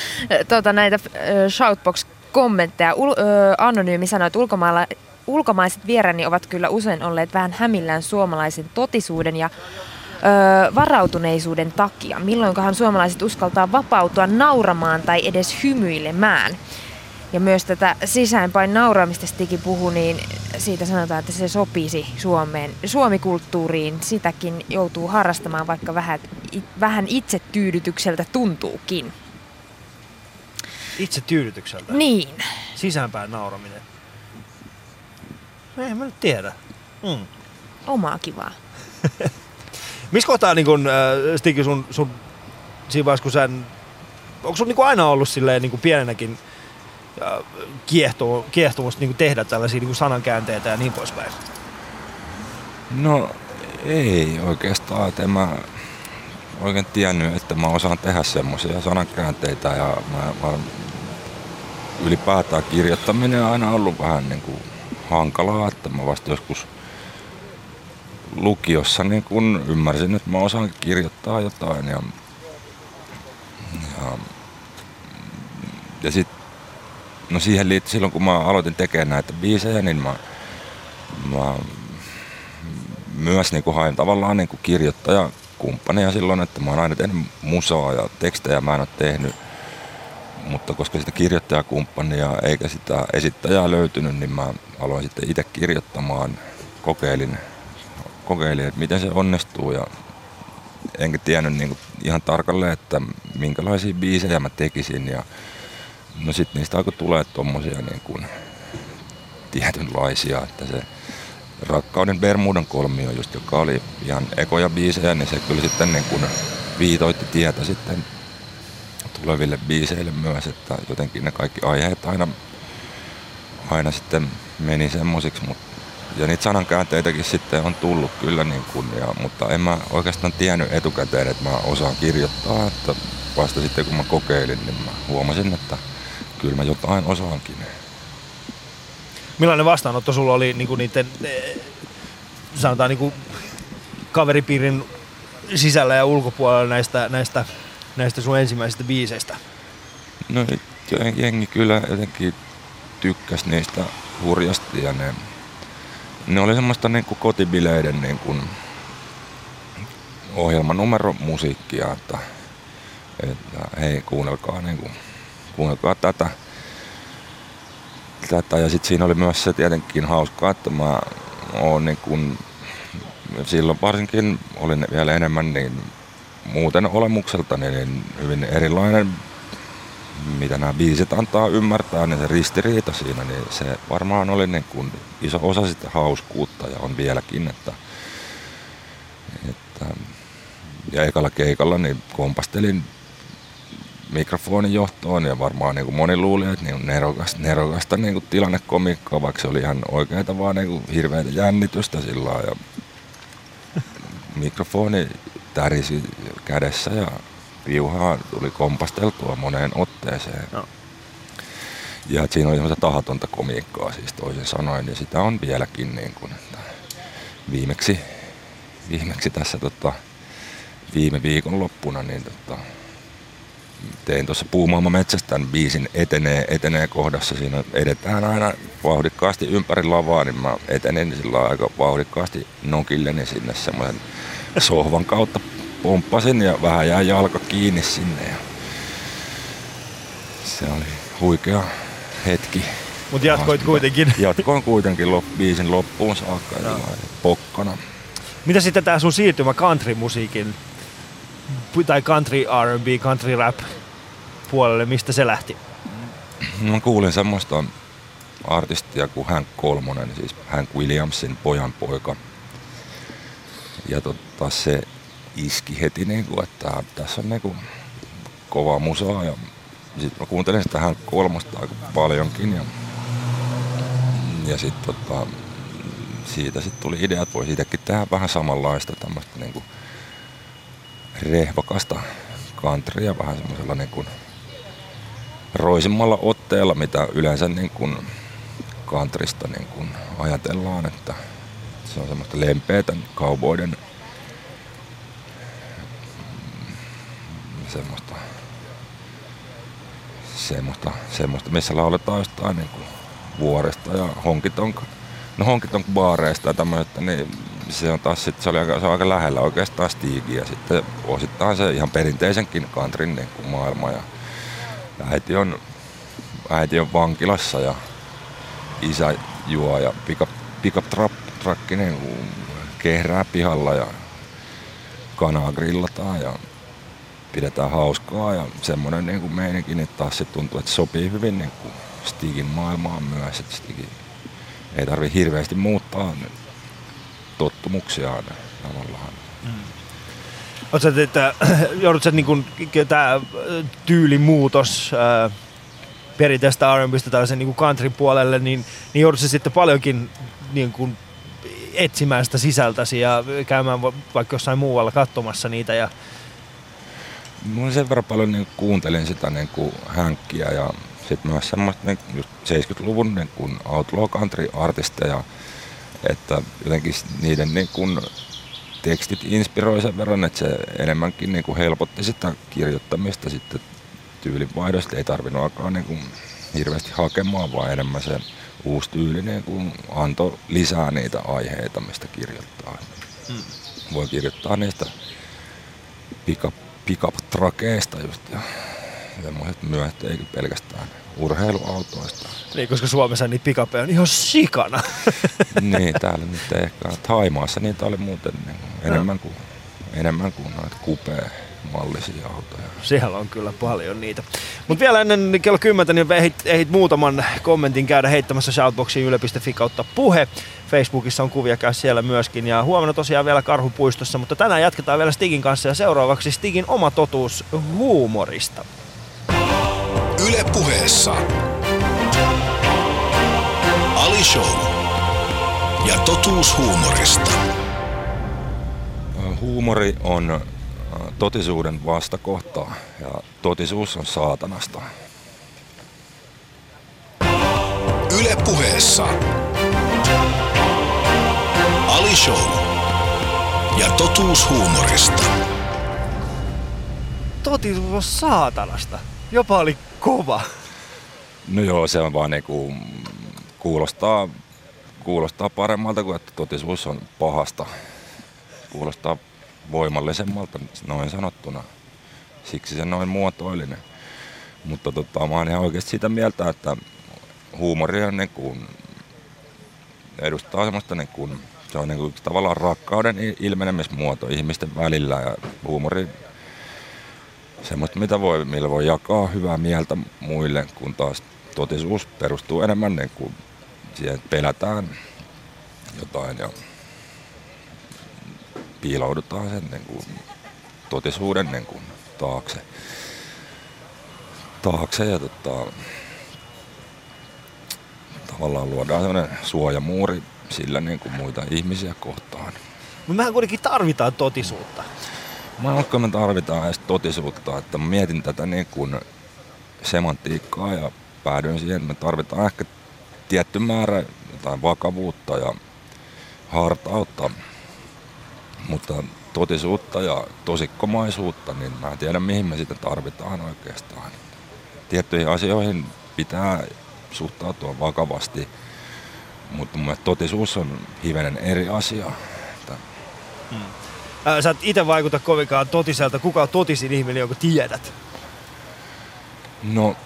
<laughs> tota näitä ö, Shoutbox-kommentteja. Ul, ö, Anonyymi sanoi, että ulkomailla, ulkomaiset vierani ovat kyllä usein olleet vähän hämillään suomalaisen totisuuden ja ö, varautuneisuuden takia. Milloinkohan suomalaiset uskaltaa vapautua nauramaan tai edes hymyilemään? Ja myös tätä sisäänpäin nauraamista Stiki puhuu, niin siitä sanotaan, että se sopisi Suomeen, suomikulttuuriin. Sitäkin joutuu harrastamaan, vaikka vähän, vähän itsetyydytykseltä tuntuukin. Itse tyydytykseltä. Niin. Sisäänpäin nauraminen. Ei mä nyt tiedä. Mm. Omaa kivaa. <laughs> Missä kohtaa niin kun, äh, Stiki sun, sun siinä vaiheessa, kun sä, onko sun niin kun aina ollut silleen niin kun pienenäkin äh, kiehtoo, kiehtomusta niin tehdä tällaisia niin sanankäänteitä ja niin poispäin? No ei oikeastaan, että en mä oikein tiennyt, että mä osaan tehdä semmoisia sanankäänteitä ja mä, mä ylipäätään kirjoittaminen on aina ollut vähän niin kuin hankalaa, että mä vasta joskus lukiossa niin kun ymmärsin, että mä osaan kirjoittaa jotain ja, ja, ja sit, no siihen liittyy silloin kun mä aloitin tekemään näitä biisejä, niin mä, mä myös niin kuin hain tavallaan niin kuin kirjoittaja kumppaneja silloin, että mä oon aina tehnyt musaa ja tekstejä mä en ole tehnyt. Mutta koska sitä kirjoittajakumppania eikä sitä esittäjää löytynyt, niin mä aloin sitten itse kirjoittamaan. Kokeilin, kokeilin, että miten se onnistuu ja enkä tiennyt niin ihan tarkalleen, että minkälaisia biisejä mä tekisin. Ja no sitten niistä alkoi tulee tommosia niin kuin tietynlaisia, että se Rakkauden Bermudan kolmio, just, joka oli ihan ekoja biisejä, niin se kyllä sitten niin kuin viitoitti tietä sitten tuleville biiseille myös, että jotenkin ne kaikki aiheet aina, aina sitten meni semmosiksi, mutta ja niitä sanankäänteitäkin sitten on tullut kyllä, niin kuin, ja, mutta en mä oikeastaan tiennyt etukäteen, että mä osaan kirjoittaa, että vasta sitten kun mä kokeilin, niin mä huomasin, että kyllä mä jotain osaankin. Millainen vastaanotto sulla oli niin kuin niiden, eh, sanotaan niin kuin kaveripiirin sisällä ja ulkopuolella näistä, näistä, näistä sun ensimmäisistä biiseistä? No jengi kyllä jotenkin tykkäs niistä hurjasti ja ne, ne oli semmoista niin kuin kotibileiden niin kuin ohjelmanumero musiikkia, että, että hei kuunnelkaa, niin kuin, kuunnelkaa tätä tätä. Ja sitten siinä oli myös se tietenkin hauskaa, että mä oon niin kun, silloin varsinkin olin vielä enemmän niin muuten olemukselta niin hyvin erilainen, mitä nämä biisit antaa ymmärtää, niin se ristiriita siinä, niin se varmaan oli niin kuin iso osa sitä hauskuutta ja on vieläkin, että, että ja ekalla keikalla niin kompastelin mikrofonin johtoon ja varmaan niin kuin moni luuli, että niin nerokasta, nerokasta niin kuin tilannekomikkoa, vaikka se oli ihan oikeita vaan niin kuin hirveätä jännitystä sillä ja <laughs> mikrofoni tärisi kädessä ja piuhaa tuli kompasteltua moneen otteeseen. No. Ja siinä oli semmoista tahatonta komiikkaa siis toisin sanoen ja sitä on vieläkin niin kuin, että viimeksi, viimeksi tässä tota, viime viikon loppuna niin tota, tein tuossa Puumaailma metsästän biisin etenee, etenee kohdassa. Siinä edetään aina vauhdikkaasti ympäri lavaa, niin mä etenin sillä aika vauhdikkaasti nokilleni sinne semmoisen sohvan kautta pomppasin ja vähän jäi jalka kiinni sinne. Ja se oli huikea hetki. Mutta jatkoit kuitenkin. <laughs> Jatkoin kuitenkin lop, biisin loppuun saakka ja pokkana. Mitä sitten tämä sun siirtymä country-musiikin tai country R&B, country rap puolelle, mistä se lähti? Mä kuulin semmoista artistia kuin Hank Kolmonen, siis Hank Williamsin pojan poika. Ja tota, se iski heti, niin kuin, että tässä on niin kuin, kova musaa. Ja sitten mä kuuntelin sitä Hank Kolmosta aika paljonkin. Ja, ja sitten tota, siitä sit tuli idea, että voisi itsekin tehdä vähän samanlaista tämmöistä niin kuin, rehvakasta countrya vähän semmoisella niin kuin roisimmalla otteella, mitä yleensä niin kuin countrysta niin kuin ajatellaan, että se on semmoista lempeätä cowboyden semmoista semmoista, semmoista missä lauletaan jostain niin kuin vuoresta ja honkitonka no honkitonka baareista ja tämmöistä, niin se on taas sit, se oli aika, se on aika lähellä oikeastaan Stigiä. Sitten osittain se ihan perinteisenkin countryn niin kuin maailma. Ja äiti on, äiti on vankilassa ja isä juo ja pickup, pickup truck, niin kehrää pihalla ja kanaa grillataan ja pidetään hauskaa ja semmoinen niin kuin meininki, niin taas se tuntuu, että sopii hyvin niin kuin Stigin maailmaan myös, että Stigi ei tarvi hirveästi muuttaa tottumuksiaan tavallaan. Mm. Oletko <clears throat> että joudut niin kuin, tämä tyylimuutos ää, perinteistä R&Bstä tällaisen niin country puolelle, niin, niin joudut sitten paljonkin niin kuin, etsimään sitä sisältäsi ja käymään vaikka jossain muualla katsomassa niitä. Ja... Mä sen verran paljon niin kuuntelin sitä niin kuin hänkkiä ja sitten myös semmoista niin just 70-luvun niin kuin outlaw country artisteja, että jotenkin niiden niin kuin tekstit inspiroi sen verran, että se enemmänkin niin kuin helpotti sitä kirjoittamista sitten tyylin Ei tarvinnut alkaa niin kuin hirveästi hakemaan, vaan enemmän se uusi tyyli niin kuin antoi lisää niitä aiheita, mistä kirjoittaa. Hmm. Voi kirjoittaa niistä pickup, pickup trakeista just ja semmoiset myöhät eikä pelkästään urheiluautoista. Niin, koska Suomessa niitä pikapeja on ihan sikana. <laughs> niin, täällä nyt ehkä. Thaimaassa niitä oli muuten niin enemmän kuin, enemmän kuin noita kupea mallisia autoja. Siellä on kyllä paljon niitä. Mutta vielä ennen kello 10, niin ehdit, ehdit muutaman kommentin käydä heittämässä shoutboxiin yle.fi kautta puhe. Facebookissa on kuvia, käy siellä myöskin. Ja huomenna tosiaan vielä Karhupuistossa, mutta tänään jatketaan vielä Stigin kanssa ja seuraavaksi Stigin oma totuus huumorista. Yle puheessa. Ali Show. Ja totuus huumorista. Huumori on totisuuden vastakohta ja totisuus on saatanasta. Yle puheessa. Ali Show. Ja totuus huumorista. Totisuus on saatanasta. Jopa oli kova. No joo, se on vaan niinku, kuulostaa, kuulostaa paremmalta kuin että totisuus on pahasta. Kuulostaa voimallisemmalta noin sanottuna. Siksi se noin muotoillinen. Mutta tota, mä oon ihan oikeasti sitä mieltä, että huumori on niin kuin, edustaa semmoista niin kuin, se on niin kuin tavallaan rakkauden ilmenemismuoto ihmisten välillä ja huumori semmoista, mitä voi, millä voi jakaa hyvää mieltä muille, kun taas totisuus perustuu enemmän niin kuin siihen, että pelätään jotain ja piiloudutaan sen niin kuin, totisuuden niin kuin, taakse. taakse ja tota, tavallaan luodaan sellainen suojamuuri sillä niin kuin muita ihmisiä kohtaan. Mutta mehän kuitenkin tarvitaan totisuutta. Mä että me tarvitaan edes totisuutta, että mä mietin tätä niin kuin semantiikkaa ja päädyin siihen, että me tarvitaan ehkä tietty määrä jotain vakavuutta ja hartautta, mutta totisuutta ja tosikkomaisuutta, niin mä en tiedä mihin me sitä tarvitaan oikeastaan. Tiettyihin asioihin pitää suhtautua vakavasti, mutta mun mielestä totisuus on hivenen eri asia. Ää, sä et itse vaikuta kovinkaan totiselta. Kuka on totisin ihminen, jonka tiedät? No,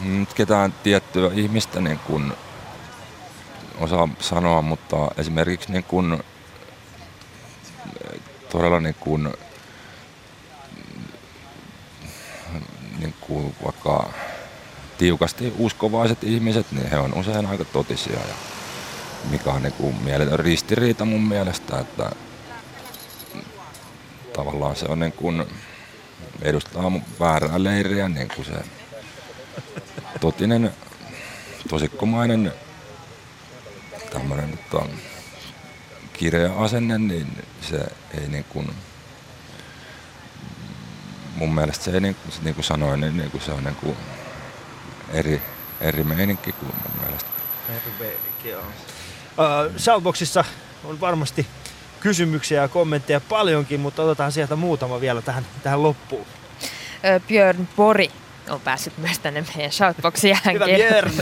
nyt ketään tiettyä ihmistä niin kun osaa sanoa, mutta esimerkiksi niin kun, todella niin kun, niin kun vaikka tiukasti uskovaiset ihmiset, niin he on usein aika totisia. Ja mikä on niin kuin mieletön ristiriita mun mielestä, että tavallaan se on niin kuin, edustaa mun väärää leiriä, niin kuin se totinen, tosikkomainen tämmöinen tota, kireä asenne, niin se ei niin kuin, mun mielestä se ei niin, kuin- niin kuin sanoin, niin, niin kuin se on niin kuin eri, eri meininki kuin mun mielestä. Uh, Shoutboxissa on varmasti kysymyksiä ja kommentteja paljonkin, mutta otetaan sieltä muutama vielä tähän, tähän loppuun. Ö, Björn Pori on päässyt myös tänne meidän shoutboxiin. Hän Hyvä Björn!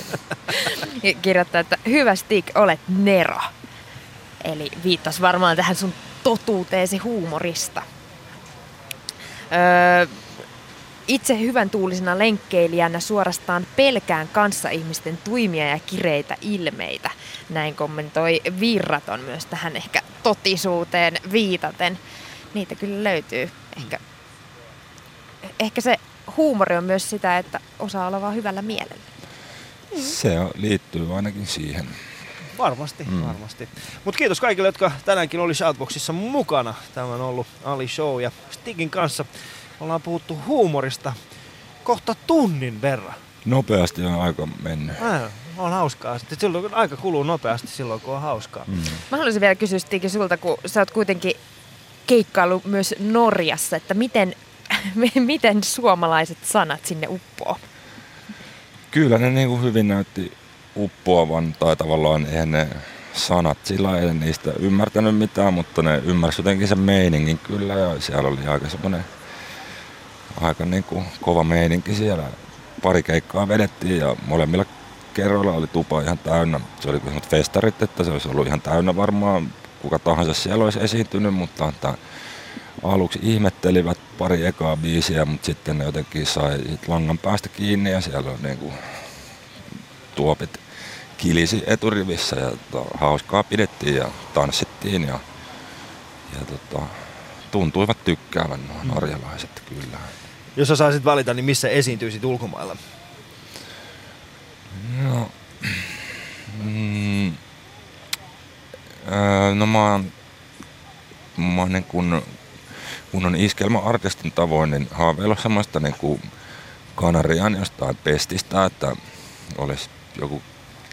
<laughs> kirjoittaa, että hyvä Stig, olet Nero. Eli viittas varmaan tähän sun totuuteesi huumorista. Öö, itse hyvän tuulisena lenkkeilijänä suorastaan pelkään kanssaihmisten tuimia ja kireitä ilmeitä. Näin kommentoi Virraton myös tähän ehkä totisuuteen viitaten. Niitä kyllä löytyy. Ehkä, ehkä se huumori on myös sitä, että osaa olla vaan hyvällä mielellä. Se liittyy ainakin siihen. Varmasti, Mm. varmasti. Mutta kiitos kaikille, jotka tänäänkin oli Shoutboxissa mukana. Tämä on ollut Ali Show ja Stigin kanssa ollaan puhuttu huumorista kohta tunnin verran. Nopeasti on aika mennyt. Äh, on hauskaa. Sitten silloin aika kuluu nopeasti silloin, kun on hauskaa. Mm. Mä haluaisin vielä kysyä Stig sulta, kun sä oot kuitenkin keikkailu myös Norjassa, että miten, <laughs> miten suomalaiset sanat sinne uppoo? Kyllä ne niin kuin hyvin näytti uppoavan, tai tavallaan eihän ne sanat sillä ei niistä ymmärtänyt mitään, mutta ne ymmärsi jotenkin sen meiningin kyllä, ja siellä oli aika semmoinen aika niin kuin kova meininki siellä. Pari keikkaa vedettiin ja molemmilla kerroilla oli tupa ihan täynnä. Se oli semmoiset festarit, että se olisi ollut ihan täynnä varmaan kuka tahansa siellä olisi esiintynyt, mutta että aluksi ihmettelivät pari ekaa biisiä, mutta sitten ne jotenkin sai langan päästä kiinni ja siellä on niinku tuopit kilisi eturivissä ja tota, hauskaa pidettiin ja tanssittiin ja, ja tota, tuntuivat tykkäävän nuo norjalaiset kyllä. Jos sä saisit valita, niin missä esiintyisit ulkomailla? No, mm, öö, no mä oon, mä oon niin kun, kun on iskelmäartistin tavoin, niin haaveilla semmoista niin kuin Kanarian jostain pestistä, että olisi joku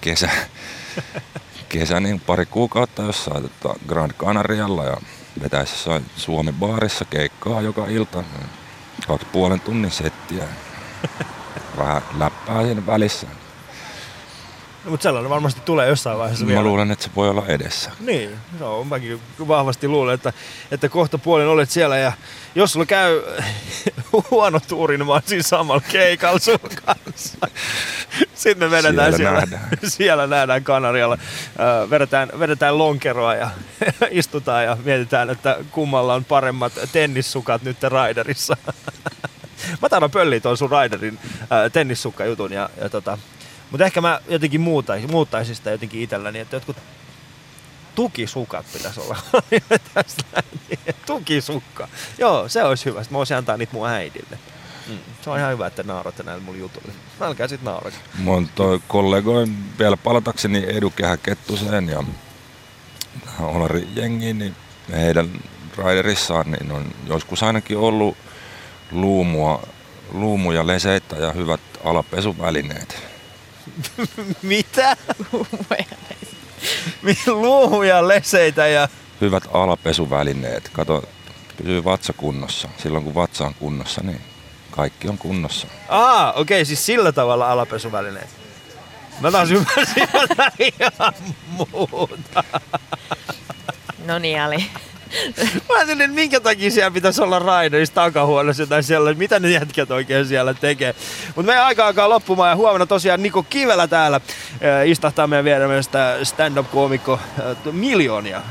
kesä, kesä niin pari kuukautta jossain tota Grand Canarialla ja vetäisi jossain Suomen baarissa keikkaa joka ilta. Kaksi puolen tunnin settiä. Vähän läppää siinä välissä. No, mutta sellainen varmasti tulee jossain vaiheessa Mä vielä. luulen, että se voi olla edessä. Niin, no, mäkin vahvasti luulen, että, että kohta puolen olet siellä ja jos sulla käy <laughs> huono tuuri, niin mä oon siinä samalla keikalla sun kanssa. Sitten me vedetään Siellä siellä, nähdään. <laughs> siellä nähdään Kanarialla. Vedetään, vedetään lonkeroa ja <laughs> istutaan ja mietitään, että kummalla on paremmat tennissukat nyt Raiderissa. mä taidan pölliä tuon sun Raiderin äh, tennissukkajutun ja, ja tota, mutta ehkä mä jotenkin muuttaisin, muuttaisin sitä jotenkin itselläni, että jotkut tukisukat pitäisi olla. <laughs> Tukisukka. Joo, se olisi hyvä. Sitten mä voisin antaa niitä mun äidille. Mm. Se on ihan hyvä, että nauratte näille mun jutuille. Älkää sit naurata. Mä oon toi kollegoin vielä palatakseni Edukehä Kettuseen ja Olari jengiin, niin heidän raiderissaan niin on joskus ainakin ollut luumua, luumuja, leseitä ja hyvät alapesuvälineet. <laughs> Mitä? Luuhuja, leseitä ja... Hyvät alapesuvälineet. Kato, pysyy vatsa kunnossa. Silloin kun vatsa on kunnossa, niin kaikki on kunnossa. Aa, okei, siis sillä tavalla alapesuvälineet. Mä taas ymmärsin jotain ihan muuta. No niin, Ali. Mä ajattelin, että minkä takia siellä pitäisi olla Raiderissa takahuoneessa tai siellä, mitä ne jätkät oikein siellä tekee. Mutta meidän aika alkaa loppumaan ja huomenna tosiaan Niko Kivelä täällä äh, istahtaa meidän vieressä stand-up-koomikko äh, miljoonia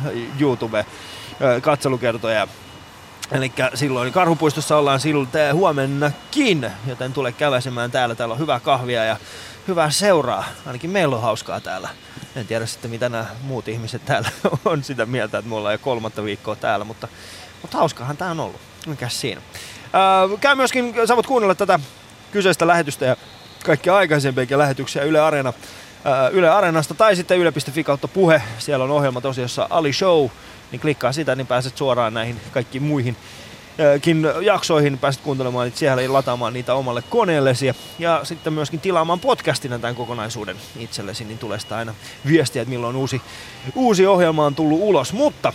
YouTube-katselukertoja. Eli silloin Karhupuistossa ollaan silloin huomennakin, joten tule käväsemään täällä. Täällä on hyvää kahvia ja hyvää seuraa. Ainakin meillä on hauskaa täällä. En tiedä sitten mitä nämä muut ihmiset täällä <laughs> on sitä mieltä, että me ollaan jo kolmatta viikkoa täällä, mutta, mutta hauskahan tää on ollut. Mikäs siinä. Ää, käy myöskin, sä voit kuunnella tätä kyseistä lähetystä ja kaikkia aikaisempiakin lähetyksiä Yle Areena, ää, Yle Areenasta tai sitten yle.fi kautta puhe. Siellä on ohjelma tosiaan Ali Show, niin klikkaa sitä, niin pääset suoraan näihin kaikkiin muihin jaksoihin pääset kuuntelemaan niitä siellä ja lataamaan niitä omalle koneellesi. Ja, sitten myöskin tilaamaan podcastina tämän kokonaisuuden itsellesi, niin tulee sitä aina viestiä, että milloin uusi, uusi ohjelma on tullut ulos. Mutta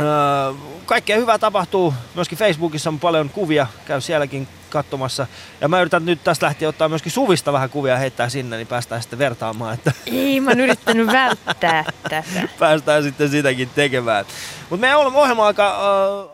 Öö, kaikkea hyvää tapahtuu. Myöskin Facebookissa on paljon kuvia. Käy sielläkin katsomassa. Ja mä yritän nyt tästä lähtien ottaa myöskin Suvista vähän kuvia heittää sinne, niin päästään sitten vertaamaan, että <laughs> Ei, mä oon yrittänyt välttää tätä. päästään sitten sitäkin tekemään. Mutta meidän ohjelma alkaa, äh,